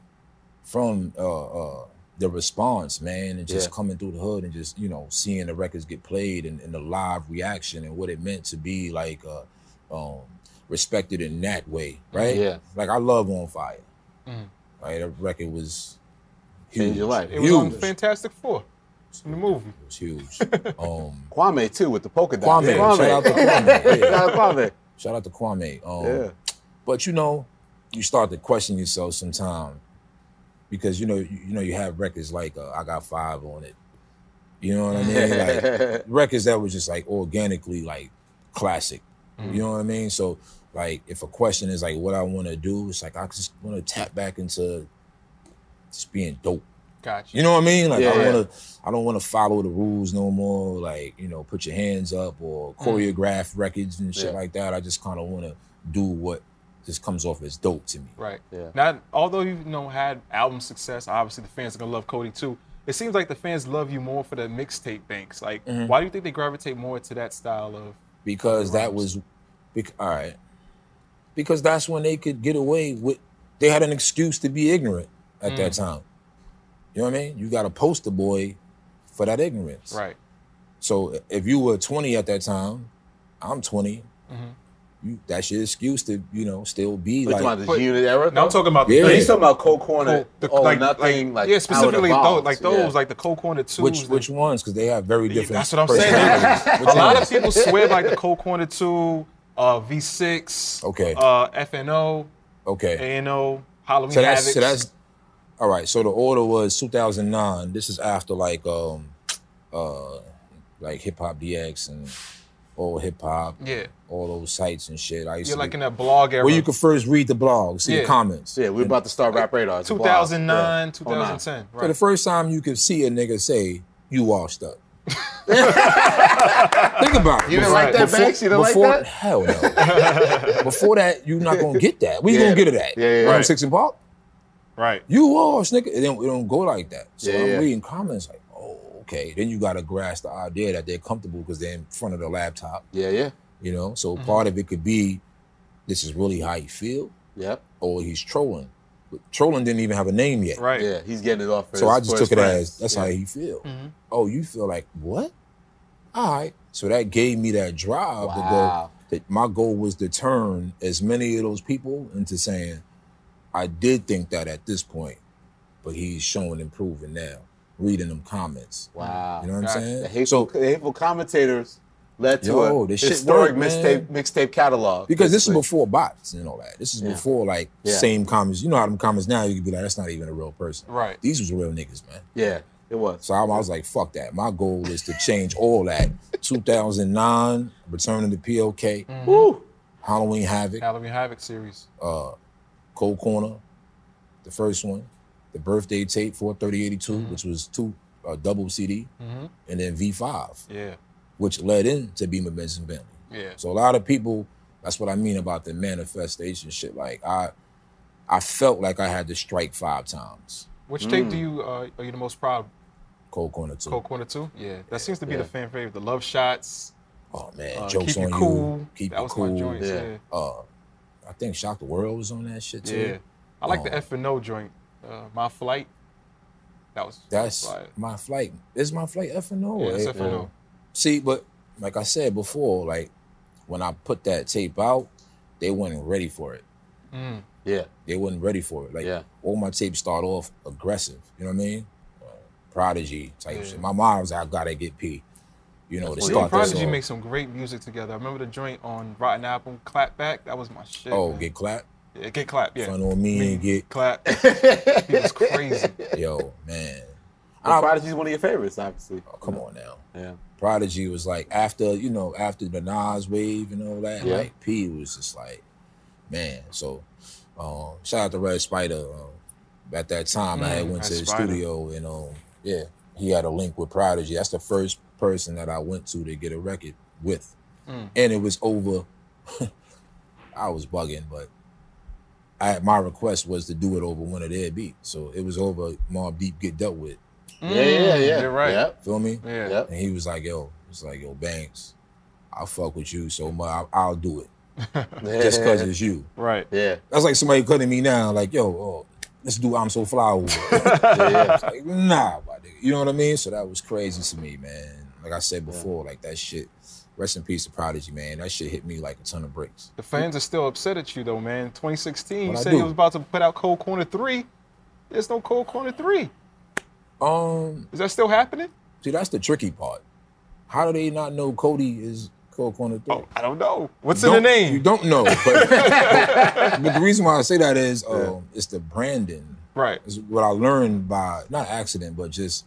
from uh, uh, the response, man, and just Yeah. coming through the hood and just, you know, seeing the records get played and, and the live reaction and what it meant to be like uh, um, respected in that way, right? Yeah. Like I love On Fire. Right? That record was huge. Changed your life. It was on Fantastic Four in the movie. It was huge. um, Kwame too with the polka dot. Kwame, Yeah, shout out to Kwame. Shout Yeah. out to Kwame. Shout out to Kwame. Um, Yeah. But you know, you start to question yourself sometimes because you know you, you know you have records like uh, I got five on it. You know what I mean? Like records that was just like organically like classic. You know what I mean? So like if a question is like what I want to do, it's like I just want to tap back into just being dope. Gotcha. You know what I mean? Like Yeah, I yeah. want to, I don't want to follow the rules no more. Like you know, put your hands up or choreograph records and shit Yeah. like that. I just kind of want to do what just comes off as dope to me. Right. Yeah. Not although you know had album success, obviously the fans are gonna love COTI too. It seems like the fans love you more for the mixtape banks. Like, Mm-hmm. why do you think they gravitate more to that style of? because that was, bec- all right, because that's when they could get away with. They had an excuse to be ignorant at that Mm. time. You know what I mean? You got a poster boy for that ignorance. Right. So if you were 20 at that time, I'm 20. Mm-hmm. You, that's your excuse to you know still be You talking about like the G unit era? Now I'm talking about the Yeah. No, thirties. he's talking about Cold Corner. the, oh, like, nothing. Like, yeah, out of specifically those, like those, Yeah. like the Cold Corner twos. which the- which ones because they have very different. That's what I'm saying. a lot of people swear by the Cold Corner two, uh, V6, Okay. uh, FNO, Okay. ANO, Halloween So that's Havocs. so that's all right. So the order was 2009. This is after like um uh like Hip Hop DX and all hip hop, yeah. all those sites and shit. I used You're to like be- in that blog era. where you could first read the blog, see Yeah. the comments. Yeah, we're about to start Rap Radar. It's a blog. 2009, Yeah. 2010. So the first time you could see a nigga say you washed up. Think about it. You didn't Right. like that, Before- Banks? You didn't like that? Hell no. before that, you're not gonna get that. We Yeah. gonna get it at. Yeah, yeah, Right. right. Six and Park. Right. You wash, nigga. It don't, it don't go like that. So Yeah, I'm yeah. reading comments like, oh, okay. Then you gotta grasp the idea that they're comfortable because they're in front of the laptop. Yeah, yeah. You know, so Mm-hmm. part of it could be this is really how you feel, Yep. or he's trolling. But trolling didn't even have a name yet. Right. Yeah, he's getting it off. For So his, I just for took it friends. as that's yeah. how he feel. Mm-hmm. Oh, you feel like what? All right. So that gave me that drive to Wow. go. That my goal was to turn as many of those people into saying, I did think that at this point, but he's showing improving now. reading them comments. Wow. You know what I'm saying? The hateful, so the hateful commentators led to Yo, a this shit historic mixtape mixtape catalog. because this is before bots and all that. This is Yeah. before like Yeah. same comments. You know how them comments now you could be like, that's not even a real person. Right. These was real niggas, man. Yeah, it was. So I, I was like, fuck that. My goal is to change all that. 2009, returning to PLK, Woo. Halloween Havoc, Halloween Havoc series. uh, Cold Corner, the first one, the birthday tape 43082, which was two uh, double CD, Mhm. and then V5, Yeah. Which led into Beamer Benson Bentley. Yeah. So a lot of people, that's what I mean about the manifestation shit. Like I, I felt like I had to strike five times. Which tape Mm. do you uh, are you the most proud? of? Cold Corner two. Cold Corner Two. Yeah, that seems to be Yeah. the fan favorite. The love shots. Oh man, Uh, jokes keep on you cool. you. Keep that you was cool. my joint. Yeah. Yeah. Uh, I think Shock the World was on that shit too. Yeah. I like the Oh. F and O joint. Uh, my flight. That was That's fire. my flight. Is my flight F and O? Yeah, it's F and O. See, but like I said before, like when I put that tape out, they weren't ready for it. Mm. Yeah, They wasn't ready for it. Like Yeah. all my tapes start off aggressive. You know what I mean? Uh, Prodigy type Yeah. shit. My mom was like, I gotta get P. You know, to That's Well, what you and start Prodigy off. make some great music together. I remember the joint on Rotten Apple, Clap Back. That was my shit. Oh, man. get clapped. yeah, get clap. Yeah, Fun on me and get clap. he was crazy. yo, man. Well, Prodigy's one of your favorites, obviously. oh, come on now. Yeah, Prodigy was like after you know after the Nas wave and all that. Yeah. Like P was just like, man. So, um, shout out to Red Spyda. Um, at that time, I had Mm, went to the Spyda. studio and um, yeah, he had a link with Prodigy. That's the first person that I went to to get a record with, Mm. and it was over. I was bugging, but I my request was to do it over one of their beats, so it was over Mobb Deep Get Dealt with. Yeah, yeah, yeah. Mm, You're right. Yep. Feel me? Yeah. Yep. And he was like, yo, it's like, yo, Banks, I'll fuck with you so much. I'll, I'll do it. Just because it's you. Right. Yeah, That's like somebody cutting me now, like, yo, oh, let's do I'm So Fly over. yeah, yeah. Like, nah, my nigga. You know what I mean? So that was crazy to me, man. Like I said before, like that shit, rest in peace to Prodigy, man. That shit hit me like a ton of bricks. The fans are still upset at you though, man. 2016, you What'd I said do? you was about to put out Cold Corner 3. There's no Cold Corner 3. Um, Is that still happening? see, that's the tricky part. How do they not know COTI is Cold Corner 3? Oh, I don't know. What's Don't- in the name? You don't know. But, but the reason why I say that is um, it's the branding. Right. It's what I learned by not accident, but just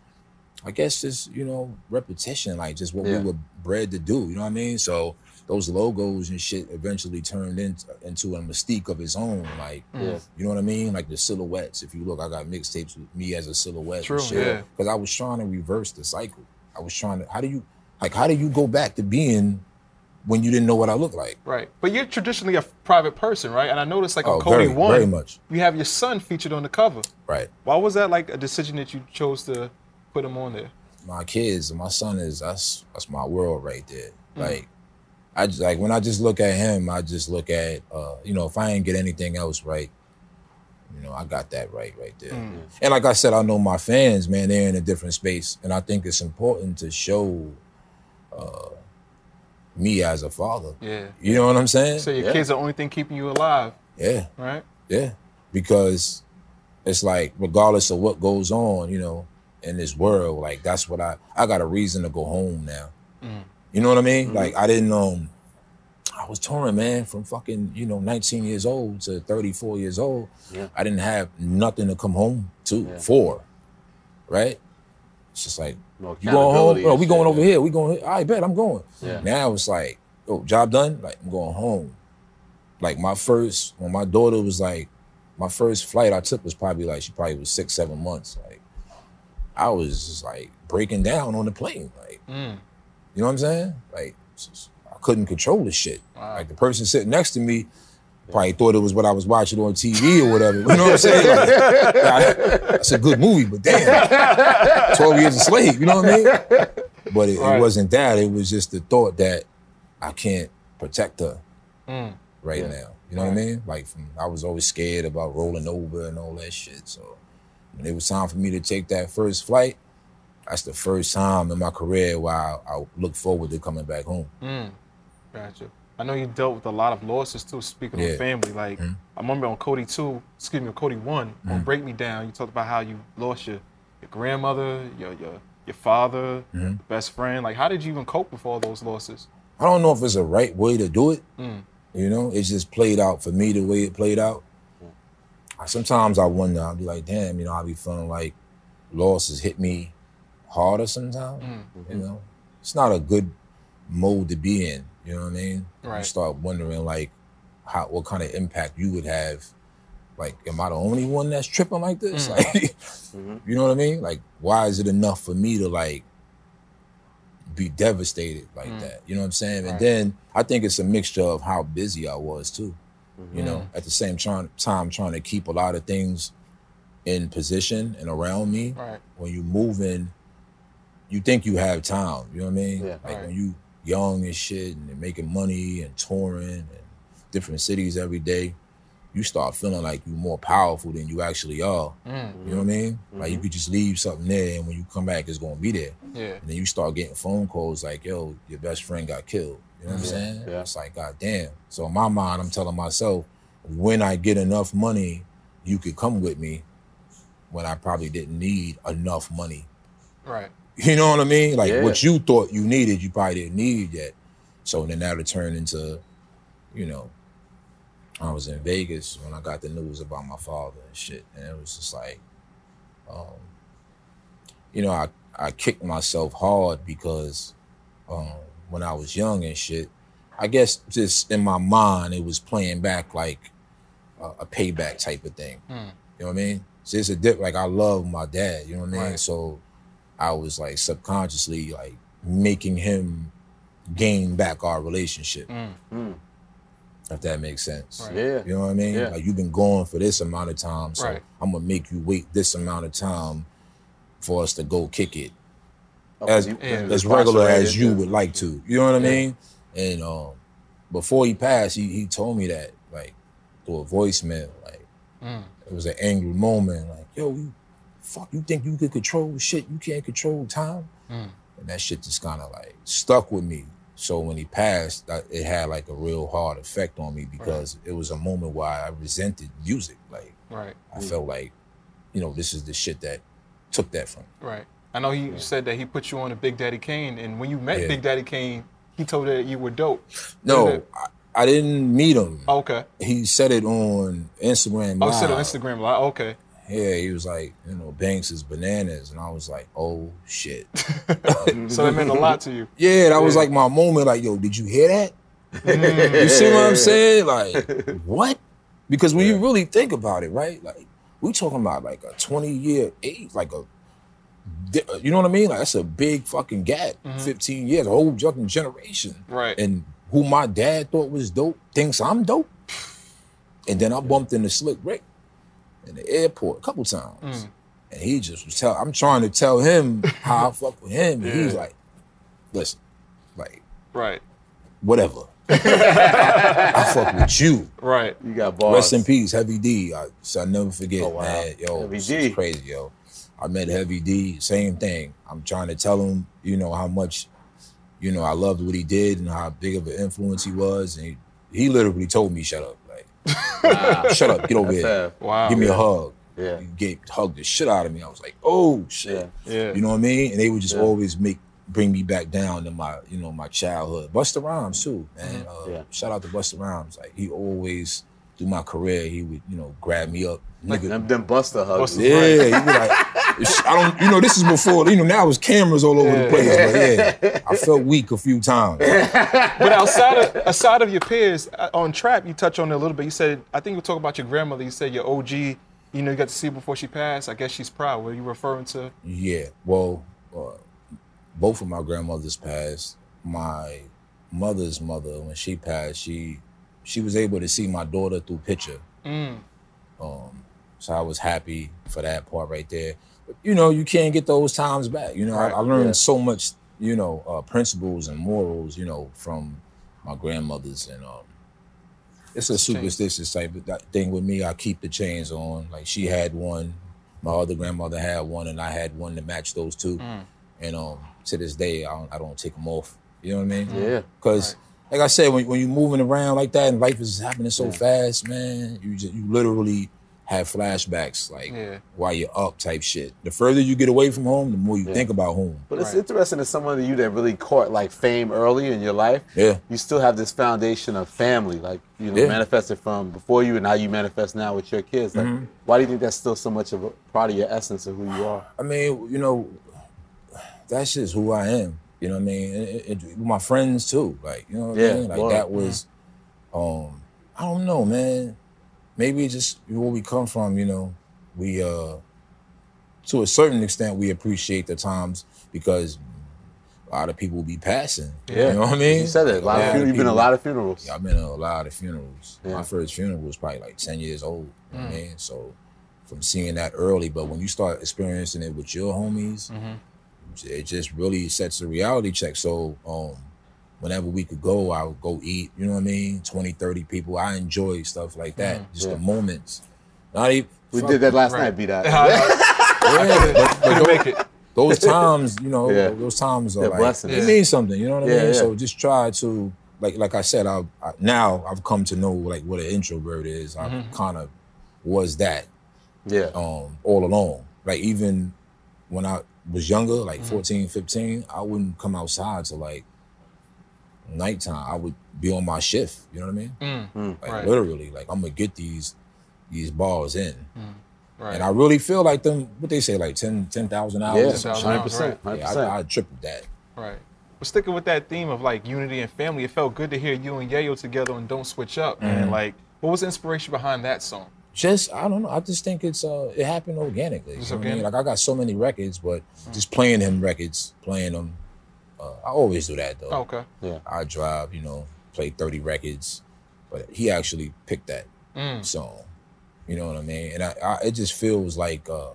I guess just you know repetition, like just what Yeah. we were bred to do. You know what I mean? So those logos and shit eventually turned into into a mystique of its own. Like Yeah. you know what I mean? Like the silhouettes. If you look, I got mixtapes with me as a silhouette. True, yeah. Because I was trying to reverse the cycle. I was trying to. How do you like? How do you go back to being when you didn't know what I looked like? Right. But you're traditionally a private person, right? And I noticed like on Oh, COTI very, 1, very much. you have your son featured on the cover. Right. Why was that like a decision that you chose to put him on there? my kids, my son is that's that's my world right there. Mm. Like I just like when I just look at him, I just look at uh, you know, if I ain't get anything else right, you know, I got that right right there. Mm. And like I said, I know my fans, man, they're in a different space. And I think it's important to show uh me as a father. Yeah. You know what I'm saying? So your Yeah. kids are the only thing keeping you alive, yeah. right? Yeah, because it's like regardless of what goes on, you know, in this world, like that's what I I got a reason to go home now. Mm. You know what I mean? Mm-hmm. Like I didn't um I was touring, man, from fucking, you know, 19 years old to 34 years old. Yeah. I didn't have nothing to come home to Yeah. for. Right? It's just like No you going home? Oh, we going over here. We going. I bet I'm going. Yeah. Now it's like, oh, job done. Like I'm going home. Like my first, when my daughter was like, my first flight I took was probably like she probably was six, seven months. Like I was just like breaking down on the plane. Like Mm. You know what I'm saying? Like I couldn't control the shit. Wow. Like the person sitting next to me probably thought it was what I was watching on TV or whatever. You know what I'm saying? Like, that's a good movie, but damn, 12 years a slave. You know what I mean? But it, Right. it wasn't that. It was just the thought that I can't protect her Mm. right Yeah. now. You know what I mean? Like from, I was always scared about rolling over and all that shit. So when it was time for me to take that first flight, that's the first time in my career where I, I look forward to coming back home. Mm. Gotcha. I know you dealt with a lot of losses too. Speaking Yeah. of family, like I remember on COTI two, excuse me, on COTI one, on Break Me Down, you talked about how you lost your, your grandmother, your your your father, Mm-hmm. best friend. Like, how did you even cope with all those losses? I don't know if it's a right way to do it. Mm. You know, it's just played out for me the way it played out. Sometimes I wonder, I'll be like, damn, you know, I'll be feeling like losses hit me harder sometimes. Mm. You know, it's not a good mode to be in. You know what I mean? Right. You start wondering like, how what kind of impact you would have. Like, am I the only one that's tripping like this? Mm. Like, Mm-hmm. you know what I mean? Like, why is it enough for me to like be devastated like Mm. that? You know what I'm saying? Right. And then I think it's a mixture of how busy I was too. Mm-hmm. You know, at the same trying, time trying to keep a lot of things in position and around me. Right. When you moving, you think you have time. You know what I mean? Yeah. Like Right. when you young and shit and making money and touring and different cities every day, you start feeling like you're more powerful than you actually are. Mm. You know what I mean? Like you could just leave something there, and when you come back, it's gonna be there. Yeah. And then you start getting phone calls like, "Yo, your best friend got killed." You know what I'm Yeah, saying? yeah. It's like, God damn. So in my mind, I'm telling myself, when I get enough money, you could come with me. When I probably didn't need enough money. Right. You know what I mean? Like Yeah. what you thought you needed, you probably didn't need yet. So then that'll turn into, you know, I was in Vegas when I got the news about my father and shit, and it was just like, um, you know, I I kicked myself hard because um, when I was young and shit, I guess just in my mind it was playing back like a, a payback type of thing. Mm. You know what I mean? So it's a dip. Like I love my dad. You know what I mean? Right. So I was like subconsciously like making him gain back our relationship. Mm. Mm. If that makes sense. Right. Yeah. You know what I mean? Yeah. Like you've been gone for this amount of time, so Right. I'm gonna make you wait this amount of time for us to go kick it Okay, as Yeah. as regular as you yeah. would like to. You know what I mean? And um, before he passed, he he told me that like through a voicemail, like Mm. it was an angry moment, like yo, you fuck, you think you could control shit? You can't control time, Mm. and that shit just kind of like stuck with me. So when he passed, that, it had like a real hard effect on me because it was a moment where I resented music. Like Right. I felt like, you know, this is the shit that took that from me. Right. I know he said that he put you on to Big Daddy Kane, and when you met Yeah. Big Daddy Kane, he told you that you were dope. No, I, I didn't meet him. Oh, okay. He said it on Instagram. Oh, he said on Instagram. Like, okay. Yeah, he was like, you know, Banks is bananas, and I was like, oh shit. So that meant a lot to you. Yeah, that was like my moment. Like, yo, did you hear that? Mm. You see what I'm saying? Like, what? Because when you really think about it, right? Like, we talking about like a 20 year age, like a, you know what I mean? Like, that's a big fucking gap. 15 years, a whole fucking generation. Mm-hmm. Right. And who my dad thought was dope thinks I'm dope. And then I bumped into Slick Rick in the airport a couple times. Mm. And he just was tell I'm trying to tell him how I fuck with him. And he's like, listen, like, Right. whatever. I, I fuck with you. Right. You got bars. Rest in peace, Heavy D. I, so I never forget, Oh, wow. man. Yo, Heavy it's D. crazy, yo. I met Heavy D, same thing. I'm trying to tell him, you know, how much, you know, I loved what he did and how big of an influence he was. And he, he literally told me, shut up. Like, Nah, shut up, get over that's here. fair. Wow. Give me a hug. Yeah. He gave, hugged the shit out of me. I was like, oh, shit. Yeah. Yeah. You know what I mean? And they would just Yeah. always make bring me back down to my, you know, my childhood. Busta Rhymes too, man. Uh, Mm-hmm. Yeah. Shout out to Busta Rhymes. Like he always through my career, he would, you know, grab me up. Nigga. Them, them Busta hugs. Busta- yeah, he would like I don't you know, this is before, you know, now it's cameras all over Yeah. the place. But yeah, I felt weak a few times. But outside of outside of your peers uh, on trap, you touch on it a little bit. You said I think you were talking about your grandmother. You said your OG. You know, you got to see her before she passed. I guess she's proud. Were you referring to? Yeah. Well, uh, both of my grandmothers passed. My mother's mother, when she passed, she she was able to see my daughter through picture. Mm. Um, so I was happy for that part right there. You know, you can't get those times back. You know, Right, I, I learned yeah. so much, you know, uh, principles and morals, you know, from my grandmothers, and um, it's a It's a chain. superstitious type of thing with me. I keep the chains on. Like she had one, my other grandmother had one, and I had one to match those two. Mm. And um, to this day, I don't, I don't take them off. You know what I mean? Yeah. Because, like I said, when, when you're moving around like that and life is happening so Yeah. fast, man, you just, you literally have flashbacks like Yeah. while you're up type shit. The further you get away from home, the more you think about home. But it's Right. interesting as someone that you that really caught like fame early in your life. Yeah. You still have this foundation of family, like you know, Yeah. manifested from before you and how you manifest now with your kids. Like, Mm-hmm. why do you think that's still so much of a part of your essence of who you are? I mean, you know, that's just who I am. You know what I mean? It, it, it- my friends too. Like, you know what Yeah, I mean? Like word. that was um I don't know, man. Maybe it's just where we come from, you know. We uh to a certain extent we appreciate the times because a lot of people will be passing. Yeah. You know what I mean? You said it. A lot of Yeah, funer- you've been a lot of funerals. yeah, I've been to a lot of funerals. Yeah. My first funeral was probably like 10 years old. You know what I Mm. mean? So from seeing that early, but when you start experiencing it with your homies, Mm-hmm. it just really sets the reality check. So um whenever we could go, I would go eat, you know what I mean? 20, 30 people. I enjoy stuff like that. Just Yeah. the moments. Not even We did that last Right. night, B.Dot. Yeah, but, but Couldn't make it. those times, you know, Yeah. those times are They're like blessings. it Yeah. means something. You know what I mean? yeah. So just try to like like I said, I, I now I've come to know like what an introvert is. I Mm-hmm. kind of was that Yeah. um all along. Like even when I was younger, Mm-hmm. like 14, 15, I wouldn't come outside to like nighttime. I would be on my shift. You know what I mean? Mm, Like Right. literally, like I'm gonna get these these balls in. right. And I really feel like them. What they say, like 10 10,000 hours. Yeah, or some shit. 100%. right. Yeah, I, I tripled that. Right. But sticking with that theme of like unity and family, it felt good to hear you and Yayo together and Don't Switch Up. Mm-hmm. And like, what was the inspiration behind that song? Just I don't know. I just think it's uh it happened organically. You It's know what I mean? Like I got so many records, but just playing them records, playing them. Uh, I always do that though. Oh, okay. Yeah. I drive, you know, play thirty records, but he actually picked that Mm. song. You know what I mean? And I, I it just feels like uh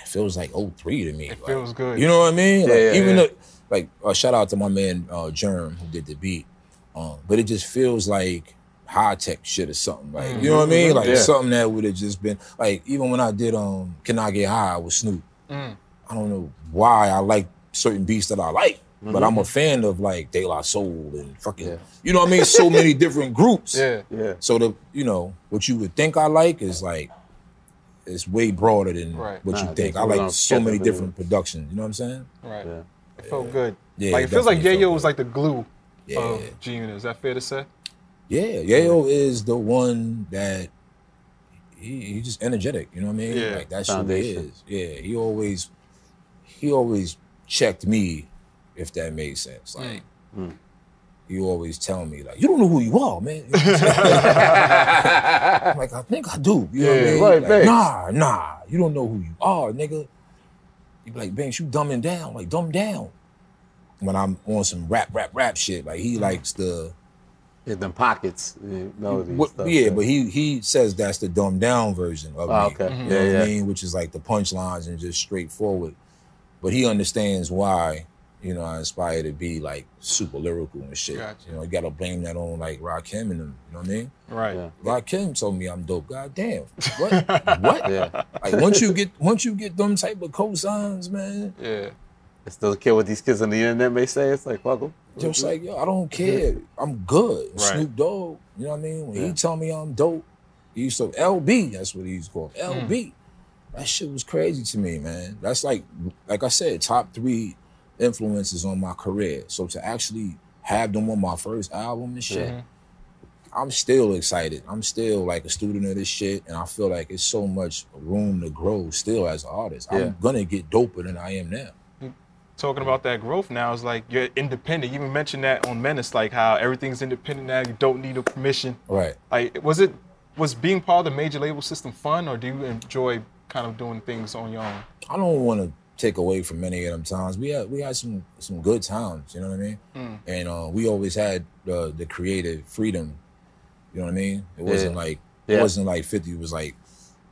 it feels like 03 to me. It like, feels good. You know what I mean? Like, yeah, even yeah. though, like, uh, shout out to my man uh, Germ who did the beat. Um, but it just feels like high tech shit or something. Like, you know what I mean? Like Yeah. something that would have just been like, even when I did um Can I Get High with Snoop, Mm. I don't know why I like certain beats that I like. But I'm a mm-hmm. fan of like De La Soul and fucking, Yeah. you know what I mean? So many different groups. Yeah. Yeah. So the you know what you would think I like is like it's way broader than Right. what Nah, you think. think I like so many different productions. You know what I'm saying? Right. Yeah. It felt good. Yeah, like, it feels like definitely Yayo was like the glue Yeah. of G Unit. Is that fair to say? Yeah, Yayo is the one that he, he's just energetic. You know what I mean? Yeah. Like that's who he is. Yeah, he always he always checked me, if that made sense. Like hmm. you always tell me like, you don't know who you are, man. I'm like, I think I do. You know what I Yeah, mean? right, Like, nah, nah, you don't know who you are, nigga. You be like, Banks, you dumbing down. Like, dumb down. When I'm on some rap, rap, rap shit, like he hmm. likes the Yeah, them pockets, yeah, what, stuff, yeah, but he he says that's the dumbed down version of Oh, me. okay. Mm-hmm. You Mhm. know Yeah, what yeah. I mean? Which is like the punchlines and just straightforward. But he understands why, you know, I aspire to be like super lyrical and shit. Gotcha. You know, you gotta blame that on like Rakim and them. You know what I mean? Right. Yeah. Rakim told me I'm dope. God damn. What? what? Yeah. Like once you get once you get them type of cosigns, man, Yeah. I still care what these kids on the internet may say. It's like, fuck them. just like yo, I don't care. I'm good. Right. Snoop Dogg, you know what I mean? When Yeah. he tell me I'm dope, he used to LB. That's what he's called. LB. Hmm. That shit was crazy to me, man. That's like, like I said, top three influences on my career. So to actually have them on my first album and shit, Mhm. I'm still excited. I'm still like a student of this shit, and I feel like it's so much room to grow still as an artist. Yeah. I'm gonna get doper than I am now. Talking about that growth now is like you're independent. You even mentioned that on Menace, like how everything's independent now. You don't need a permission. Right. Like, was it was being part of the major label system fun, or do you enjoy kind of doing things on your own? I don't want to take away from many of them times. We had we had some some good times, you know what I mean? Mm. And uh, we always had the the creative freedom. You know what I mean? It wasn't Yeah. like Yeah. it wasn't like Fifty was like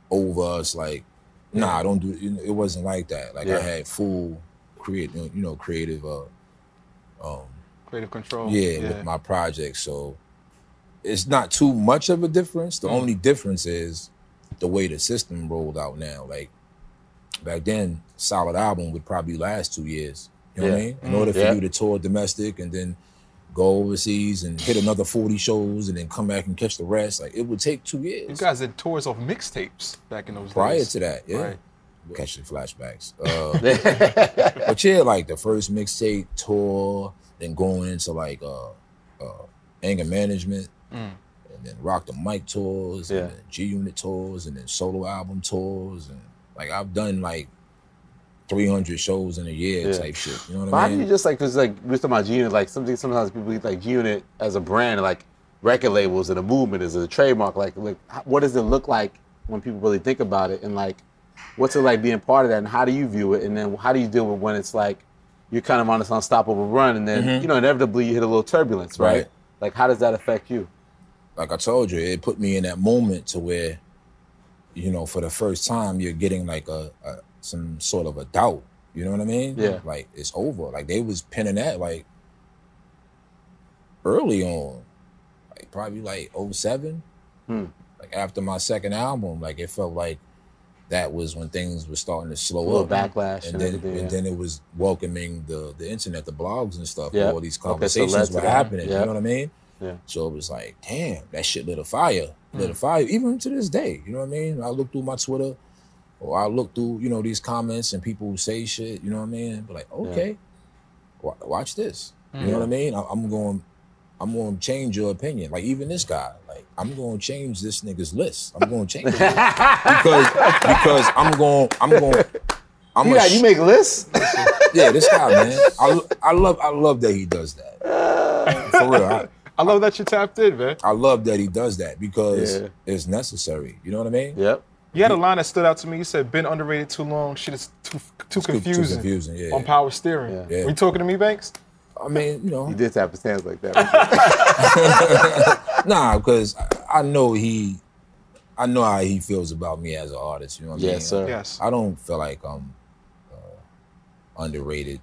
over us. Like, nah, I don't do. You know, it wasn't like that. Like Yeah. I had full creative, you know, creative. Uh, um, Creative control. yeah, with my project. So it's not too much of a difference. The only difference is the way the system rolled out now. Like back then, solid album would probably last two years. You know what I mean? In order for Yeah. you to tour domestic and then go overseas and hit another 40 shows and then come back and catch the rest. Like it would take two years. You guys did tours of mixtapes back in those Prior days. Prior to that, yeah. Right. Catching flashbacks. Uh, but yeah, like the first mixtape tour, then going into like uh, uh, anger management, and then rock the mic tours, Yeah. and then G Unit tours, and then solo album tours, and like I've done like 300 shows in a year Yeah. type shit. You know what But I mean? how do mean? you just like, cause like we're talking about G Unit, like something sometimes people get like G Unit as a brand, like record labels and a movement is a trademark. Like, like what does it look like when people really think about it, and like, what's it like being part of that, and how do you view it, and then how do you deal with when it's like you're kind of on this unstoppable run, and then you know inevitably you hit a little turbulence, right? Mm-hmm. Right. Like, how does that affect you? Like I told you, it put me in that moment to where, you know, for the first time, you're getting like a, a some sort of a doubt. You know what I mean? Yeah. Like it's over. Like they was pinning that like early on, like probably like 07. Hmm. Like after my second album, like it felt like that was when things were starting to slow A little up. backlash and and then everything, and then it was welcoming the the internet, the blogs and stuff. Yeah. All these Okay, so conversations were happening. Yeah. You know what I mean? Yeah. So it was like, damn, that shit lit a fire. Lit a Mm. fire, even to this day. You know what I mean? I look through my Twitter or I look through, you know, these comments and people who say shit, you know what I mean? But like, okay, wa- watch this. You know what I mean? I- I'm going I'm going to change your opinion. Like even this guy, like I'm going to change this nigga's list. I'm going to change it because because I'm going I'm going I'm You, a got, you make lists? yeah, this guy, man. I, I love I love that he does that. For real. I, I love that you tapped in, man. I love that he does that because Yeah. it's necessary. You know what I mean? yep. You had a line that stood out to me. You said, "Been underrated too long. Shit is too too too confusing, confusing, yeah. on power steering." Yeah. Yeah. Were you talking to me, Banks? I mean, you know, You did tap his hands like that. nah, because I, I know he, I know how he feels about me as an artist. You know what I mean? yes, sir. Yes. I don't feel like I'm uh, underrated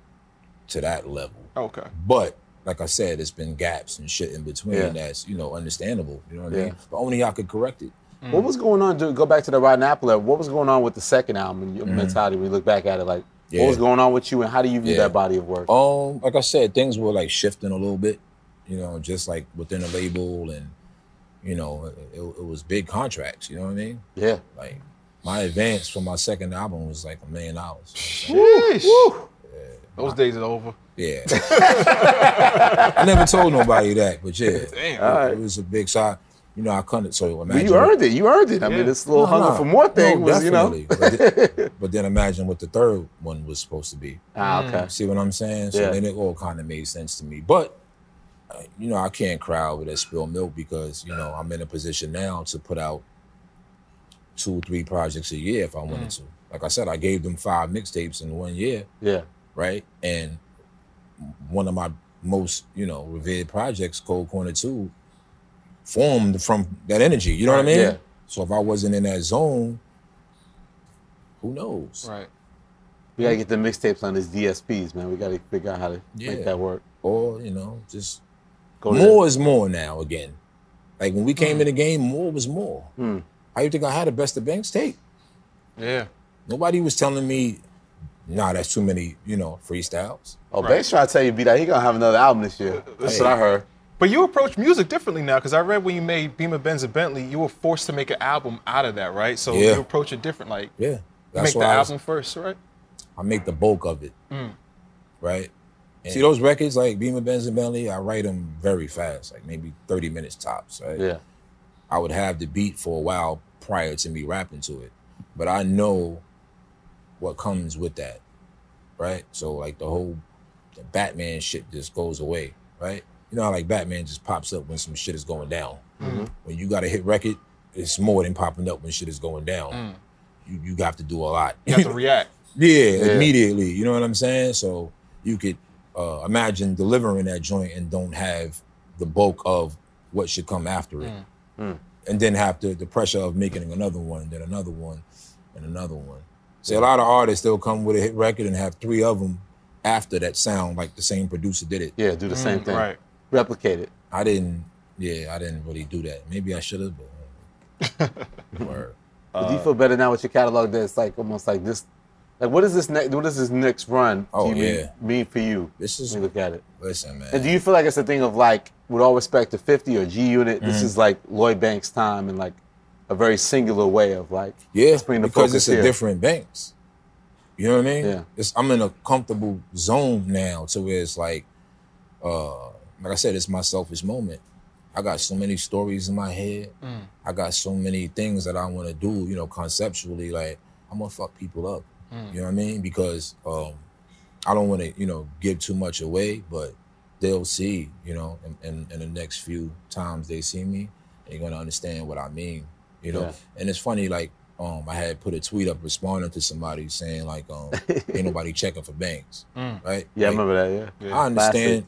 to that level. Okay. But like I said, it's been gaps and shit in between Yeah. that's you know understandable. You know what I mean? But only y'all could correct it. What was going on? To go back to the Rotten Apple, era, what was going on with the second album and your mentality when you look back at it? Like, Yeah. what was going on with you, and how do you view Yeah. that body of work? Um, like I said, things were like shifting a little bit, you know, just like within the label, and you know, it, it was big contracts. You know what I mean? Yeah, Like my advance for my second album was like a million dollars. Sheesh. Those days are over. Yeah, I never told nobody that, but yeah, Damn. All right. it was a big side. You know, I couldn't. So but you earned it. You earned it. I mean, Yeah. this little No, hunger no. for more thing No, was, you know. But, then, but then imagine what the third one was supposed to be. Ah, okay. See what I'm saying? So Yeah. then it all kind of made sense to me. But uh, you know, I can't cry over that spilled milk because you know I'm in a position now to put out two, three projects a year if I wanted to. Like I said, I gave them five mixtapes in one year, Yeah, right? And one of my most, you know, revered projects, Cold Corner Two, formed from that energy. You know what I mean? Yeah. So if I wasn't in that zone, who knows? Right. we gotta get the mixtapes on his DSPs, man. We gotta figure out how to Yeah. make that work. Or you know, just Go more is more now again. Like when we came hmm. in the game, more was more. Hmm. How you think I had the best of Banks tape? Yeah. Nobody was telling me, nah, that's too many, you know, freestyles. Oh, Right. Banks trying to tell you, B, that he gonna have another album this year. That's what I heard. But you approach music differently now because I read when you made Beamer Benz and Bentley, you were forced to make an album out of that, right? So Yeah. you approach it different. Like, Yeah. That's make the why I, was- album first, right? I make the bulk of it. Mm. Right? See those records like Beamer Benz and Bentley, I write them very fast, like maybe 30 minutes tops, right? Yeah, I would have the beat for a while prior to me rapping to it. But I know what comes with that, right? So like the whole the Batman shit just goes away, right? You know how like Batman just pops up when some shit is going down. Mm-hmm. When you got a hit record, it's more than popping up when shit is going down. Mm. You you have to do a lot. You have to react. Yeah, immediately. You know what I'm saying? So you could uh, imagine delivering that joint and don't have the bulk of what should come after it, mm. Mm. and then have the the pressure of making another one, then another one, and another one. See, a lot of artists they'll come with a hit record and have three of them after that sound like the same producer did it. yeah, do the same thing. Right. Replicate it. I didn't. Yeah, I didn't really do that. Maybe I should have. But, word. But do you feel better now with your catalog that it's like almost like this Like, what is this next? What is this next run? Oh, do you mean- yeah. mean for you? This is when you look at it. listen, man. And do you feel like it's a thing of like, with all respect to 50 or G Unit, this Mm-hmm. is like Lloyd Banks' time and like a very singular way of like, Yeah, let's bring the because focus it's a here. different banks. You know what I mean? Yeah. It's, I'm in a comfortable zone now to where it's like, uh, like I said, it's my selfish moment. I got so many stories in my head. I got so many things that I want to do. You know, conceptually, like I'm gonna fuck people up. You know what I mean? Because um, I don't want to, you know, give too much away, but they'll see, you know, in, in, in the next few times they see me, they're gonna understand what I mean, you know. Yeah. And it's funny, like, um, I had put a tweet up responding to somebody saying like, um, ain't nobody checking for banks, right? Yeah, I remember that. Yeah. I understand.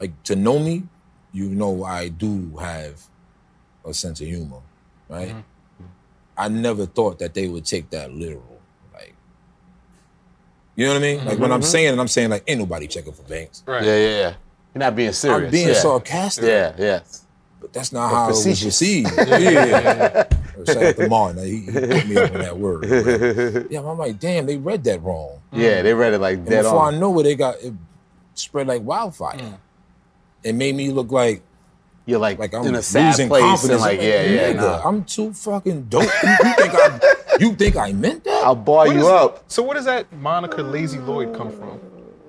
Like to know me, you know I do have a sense of humor, right? I never thought that they would take that literal. Like, you know what I mean? Like when I'm saying it, I'm saying like, ain't nobody checking for banks. Right. Yeah, yeah, yeah. You're not being serious. I'm being yeah. sarcastic. Yeah, yes. But that's not how it was facetious. received. yeah. Shout out to Martin. He, he put me up on that word. yeah, I'm like, damn, they read that wrong. Yeah, they read it like And dead before on. I know it, they got it spread like wildfire. Mm. It made me look like You're like, like I'm in a sad losing place confidence. and like, I'm yeah, yeah. nah. I'm too fucking dope. You, you think I? You think I meant that? I'll bar What you is- up. So where does that moniker Lazy Lloyd come from?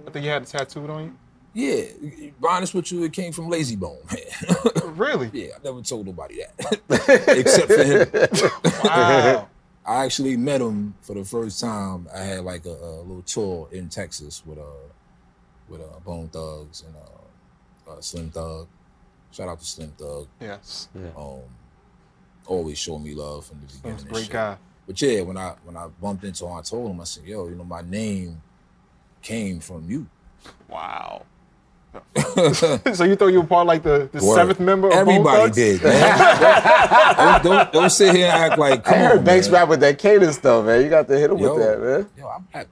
I think you had it tattooed on you. Yeah, be honest with you, it came from Layzie Bone, man. Really? yeah, I never told nobody that, except for him. Wow. I actually met him for the first time. I had like a, a little tour in Texas with uh with uh, Bone Thugs and uh, uh, Slim Thug. Shout out to Slim Thug. yes. Um, always showed me love from the beginning. He's a great shit. guy. But yeah, when I when I bumped into him, I told him, I said, "Yo, you know, my name came from you." Wow. so you thought you were part of like the, the seventh member of Bone Everybody Thugs? did, man. don't, don't don't sit here and act like. Come I heard on, Banks man. rap with that cadence though, man. You got to hit him Yo, with that, man. Yo, I'm not,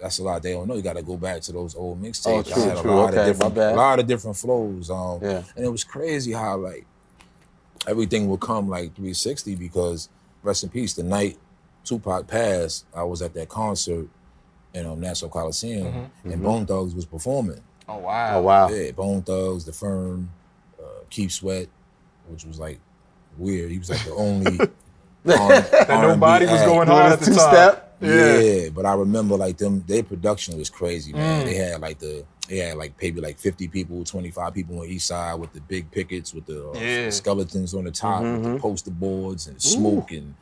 that's a lot they don't know. You got to go back to those old mixtapes. Oh, I true, had a true. lot Okay, of different, a lot of different flows. Um, Yeah. and it was crazy how like everything would come like 360 because rest in peace. The night Tupac passed, I was at that concert in um, Nassau Coliseum, Mm-hmm. and Bone Thugs was performing. Oh wow. Oh wow. Yeah, Bone Thugs, The Firm, uh, Keith Sweat, which was like weird. He was like the only. That nobody was going on at the Two time. step. Yeah. but I remember like them. Their production was crazy, man. They had like the they had like maybe like fifty people, twenty five people on each side with the big pickets with the uh, Yeah. skeletons on the top with the poster boards and smoke and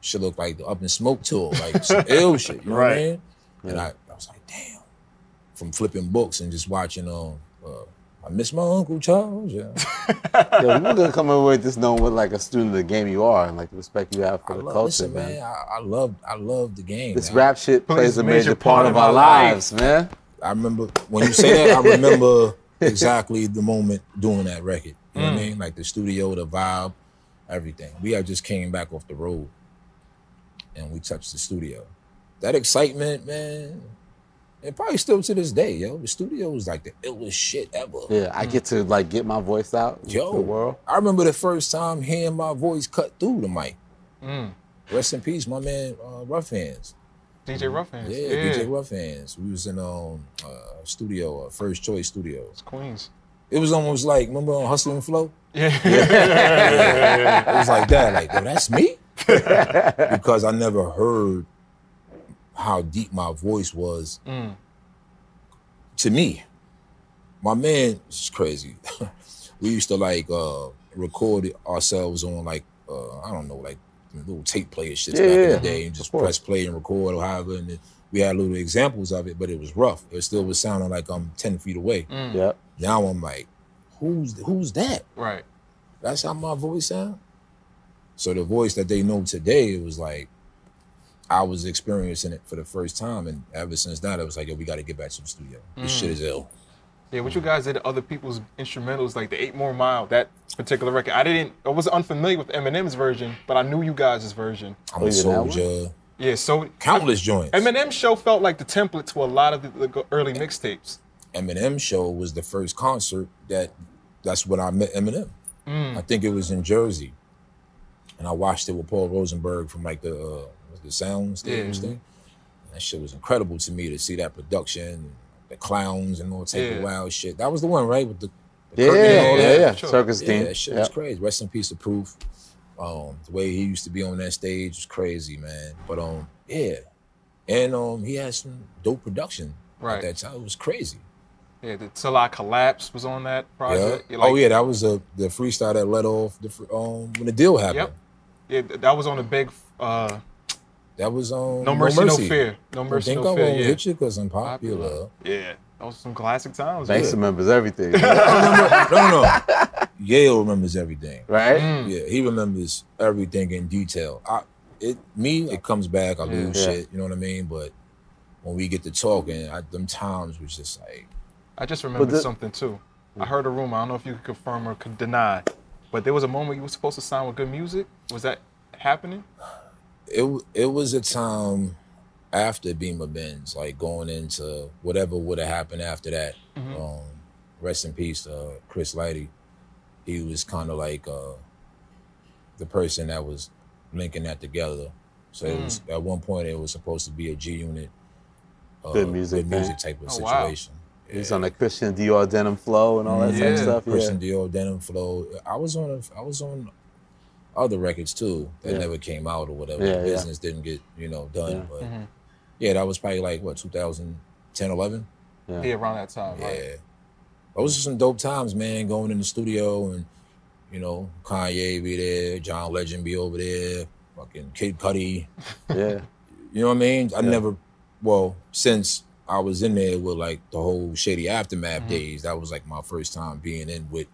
shit looked like the Up in Smoke tour, like some ill shit. You know what I Right. mean? And I, I was like, damn. From flipping books and just watching um. Uh, I miss my Uncle Charles. Yeah. Yo, we're gonna come in with this knowing what like a student of the game you are and like the respect you have for I the love, culture, listen, man. man. I, I love I love the game. This man. rap shit plays, Plays a major, part, of our lives, man. I remember when you say that, I remember exactly the moment doing that record. You know what I mean? Like the studio, the vibe, everything. We had just came back off the road and we touched the studio. That excitement, man, and probably still to this day, yo. The studio was like the illest shit ever. Yeah, I get to like get my voice out Yo, to the world. I remember the first time hearing my voice cut through the mic. Rest in peace, my man, uh, Rough Hands. DJ Rough Hands. Yeah, DJ Rough Hands. We was in um uh, studio, uh, First Choice Studios. Queens. It was almost like remember on Hustle and Flow. Yeah. It was like that, like yo, that's me, because I never heard how deep my voice was to me. My man is crazy. we used to like uh, record ourselves on like uh, I don't know like little tape player shit Yeah, back in the day, and just press play and record or however. And then we had little examples of it, but it was rough. It still was sounding like I'm ten feet away. Yep. Now I'm like, who's who's that? right. That's how my voice sound. So the voice that they know today, it was like I was experiencing it for the first time, and ever since that, it was like, yo, we got to get back to the studio. This shit is ill. Yeah, what you guys did to other people's instrumentals, like the Eight More Mile, that particular record. I didn't, I was unfamiliar with Eminem's version, but I knew you guys' version. I'm Oh, a you did that one? soldier. Yeah, so Countless joints. Eminem's show felt like the template to a lot of the, the early mixtapes. Eminem show was the first concert that that's when I met Eminem. I think it was in Jersey, and I watched it with Paul Rosenberg from like the uh, the sound stage Yeah. thing. That shit was incredible to me to see that production, the clowns and all type Yeah. of wild shit. That was the one, right? With the, the Yeah, curtain and all yeah, that? yeah. Sure. Circus Yeah, team. that shit Yeah. was crazy. Rest in peace to Proof. Um, the way he used to be on that stage was crazy, man. But um, yeah, and um, he had some dope production Right. at that time. It was crazy. Yeah, the Till I Collapse was on that project. You're like- oh yeah, that was a the freestyle that let off the um when the deal happened. Yep. Yeah, that was on the big. Uh, That was um no mercy, no, fear. No Don't mercy, think no I fear. won't Yeah. hit you because I'm popular. Yeah, that was some classic times. Banks yeah. remembers everything, no, no, no. Yayo remembers everything. right? Mm. Yeah, he remembers everything in detail. I, it me, it comes back. I lose Yeah. shit. You know what I mean? But when we get to talking, I, them times was just like, I just remembered the- something too. I heard a rumor. I don't know if you could confirm or could deny, but there was a moment you were supposed to sign with Good Music. Was that happening? It. It was a time after Beamer Benz, like going into whatever would have happened after that. Um, rest in peace, uh, Chris Lighty. He was kind of like uh, the person that was linking that together. So it was at one point it was supposed to be a G Unit, uh, Good music good music type of Oh, wow. situation. He's on the Christian Dior denim flow and all that type of stuff. Christian Yeah. Dior, Denim Flow. I was on a, I was on other records too that Yeah. never came out or whatever. Yeah, the yeah. business didn't get you know done. Yeah. But Mhm. yeah, that was probably like what 2010, 11. Yeah. Yeah, around that time. Yeah, Right? those are some dope times, man. Going in the studio and you know Kanye be there, John Legend be over there, fucking Kid Cudi. Yeah. You know what I mean? I Yeah. never, well, since I was in there with like the whole Shady Aftermath Mm-hmm. days, that was like my first time being in with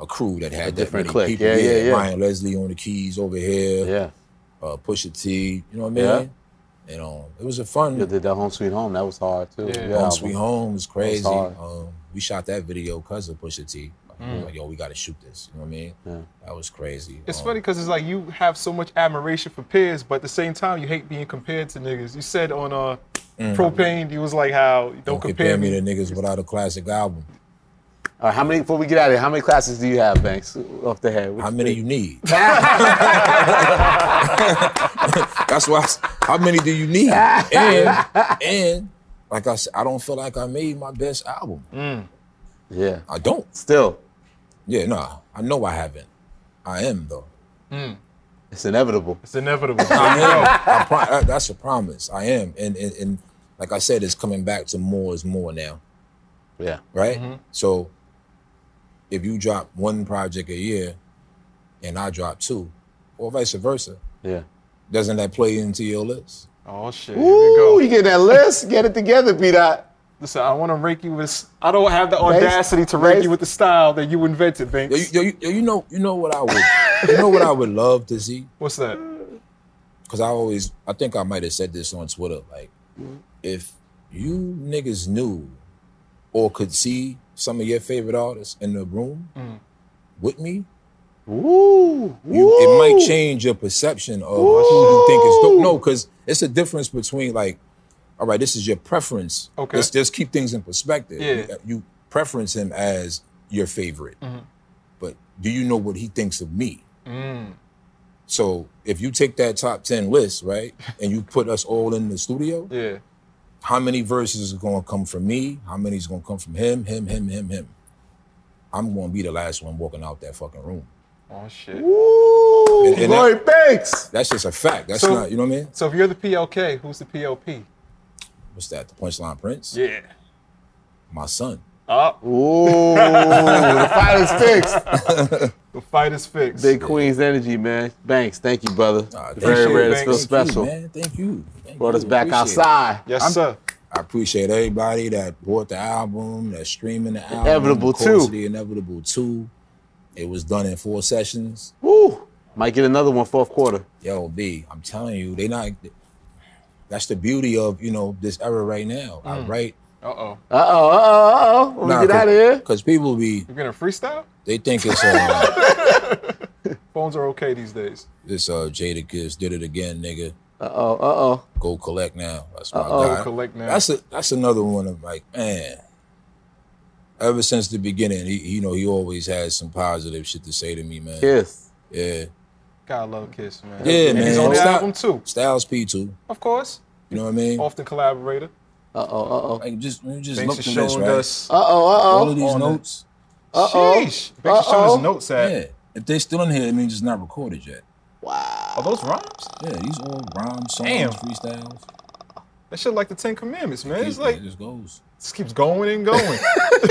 a crew that had that different many clique. people. Yeah, yeah, yeah. Ryan Leslie on the keys over here, Yeah. uh, Pusha T, you know what I mean? Yeah. mean? And um, it was a fun. You did that Home Sweet Home. That was hard too. Yeah. Your Home album. Sweet Home was crazy. hard. Um, we shot that video because of Pusha T. Like, Mm. like, yo, we got to shoot this. You know what I mean? Yeah. That was crazy. It's Um, funny because it's like you have so much admiration for peers, but at the same time you hate being compared to niggas. You said on uh, propane, you was like how don't, Mm. Don't compare, me. to niggas without a classic album. All right, how many? Before we get out of here, how many classes do you have, Banks? Off the head. What How you many think? you need? That's why. I s- How many do you need? And and like I said, I don't feel like I made my best album. Yeah. I don't. Still, Yeah, nah. I know I haven't. I am though. it's inevitable. It's inevitable. I am. I pro- that's a promise. I am. And, and and like I said, it's coming back to more is more now, Yeah. right? Mm-hmm. So if you drop one project a year, and I drop two, or vice versa, Yeah. doesn't that play into your list? oh shit. Here we Ooh, go. you get that list? Get it together, B.Dot. Listen, I want to rank you with. I don't have the Banks- audacity to rank Banks- you with the style that you invented, Yo, Banks. you, yo, yo, you know, you know what I would, you know what I would love to see, What's that? because I always, I think I might have said this on Twitter, like, if you niggas knew or could see some of your favorite artists in the room with me, Woo. you, it might change your perception of who you think is dope. No, because it's a difference between like, all right, this is your preference. Okay. Let's just keep things in perspective. Yeah. You, you preference him as your favorite, Mm-hmm. but do you know what he thinks of me? Mm. So if you take that top ten list, right, and you put us all in the studio, Yeah. How many verses are going to come from me? How many is going to come from him, him, him, him, him? I'm going to be the last one walking out that fucking room. Oh shit. Woo. And- and that- Lloyd Banks. That's just a fact. That's So- not, you know what I mean? So if you're the PLK, who's the PLP? What's that? The Punchline Prince? Yeah. My son. Oh. Ooh, the fight is fixed. The fight is fixed. Big Queens energy, man. Banks, thank you, brother. Ah, thank Very you, rare. This Banks. feels Thank special. You, man. Thank you. Thank Brought you. us back Appreciate it. outside. Yes, sir. I appreciate everybody that bought the album, that's streaming the album. Inevitable of course, too. The Inevitable 2. It was done in four sessions. Woo. Might get another one fourth quarter. Yo, B, I'm telling you, they not. That's the beauty of you know this era right now. I write. Uh oh. Uh oh, uh oh, uh oh. When we get out of here. Because people be, You're gonna freestyle? They think it's uh, Phones are okay these days. this uh Jadakiss did it again, nigga. Uh oh, uh oh. Go collect now. That's my Uh-oh. guy. Go collect now. That's a that's another one of like man. Ever since the beginning, he you know he always has some positive shit to say to me, man. Kiss. Yeah, Gotta love Kiss, man. yeah, and man. He's on the Style- album too, Styles P too. of course. You know what I mean? Often collaborator. Uh oh, uh oh. Like just you just Banks look has through this, right? us. Uh oh, uh oh. All of these on the- notes. Uh-oh. Sheesh. Banks has shown Uh-oh. us notes at. Yeah. If they're still in here, it means it's not recorded yet. Wow. Are those rhymes? Yeah, these all rhymes, songs, Damn. freestyles. That shit like the Ten Commandments, man. It's Yeah, like it just goes. just keeps going and going. Look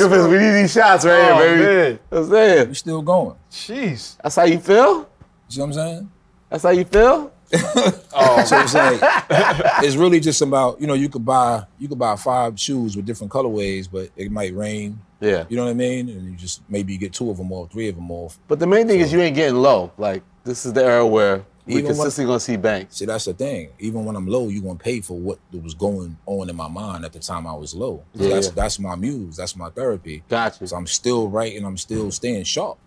at this. We need these shots right Oh, here, baby. man. That's it. We still going. Jeez. That's how you feel? You see what I'm saying? That's how you feel? Oh, So it's like it's really just about you know you could buy you could buy five shoes with different colorways, but it might rain. Yeah. You know what I mean? And you just maybe you get two of them off, three of them off. But the main thing is you ain't getting low. Like this is the era where we Even when- consistently gonna see banks. See, that's the thing. Even when I'm low, you're gonna pay for what was going on in my mind at the time I was low. Yeah. That's that's my muse. That's my therapy. Got you. So I'm still writing. I'm still staying sharp.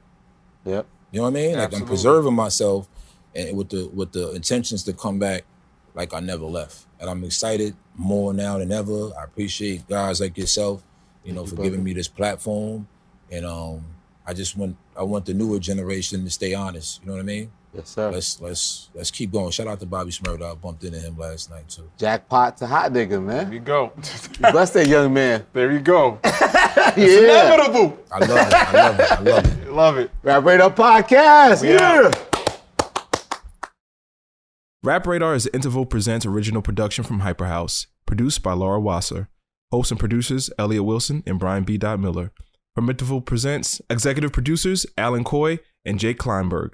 Yep. You know what I mean? Like I'm preserving myself, and with the with the intentions to come back, like I never left. And I'm excited more now than ever. I appreciate guys like yourself, you know, for giving me this platform. And um, I just want I want the newer generation to stay honest. You know what I mean? Yes, sir. Let's let's let's keep going. Shout out to Bobby Shmurda. I bumped into him last night too. Jackpot to hot nigga, there man. you go. Bless that young man. there you go. yeah. Inevitable. I love it. I love it. I love it. Love it. Rap Radar Podcast. We Yeah. Rap Radar is Interval Presents original production from Hyperhouse, produced by Laura Wasser. Hosts and producers Elliott Wilson and Brian B. Miller. From Interval Presents, executive producers Alan Coy and Jake Kleinberg.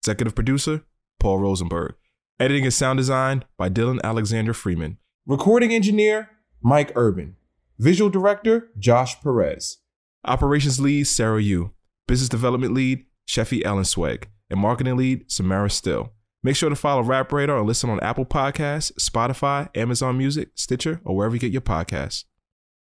Executive producer Paul Rosenberg. Editing and sound design by Dylan Alexander Freeman. Recording engineer Mike Urban. Visual director Josh Perez. Operations lead Sarah Yu. Business development lead Sheffy Ellen Swag. And marketing lead Samara Still. Make sure to follow Rap Radar and listen on Apple Podcasts, Spotify, Amazon Music, Stitcher, or wherever you get your podcasts.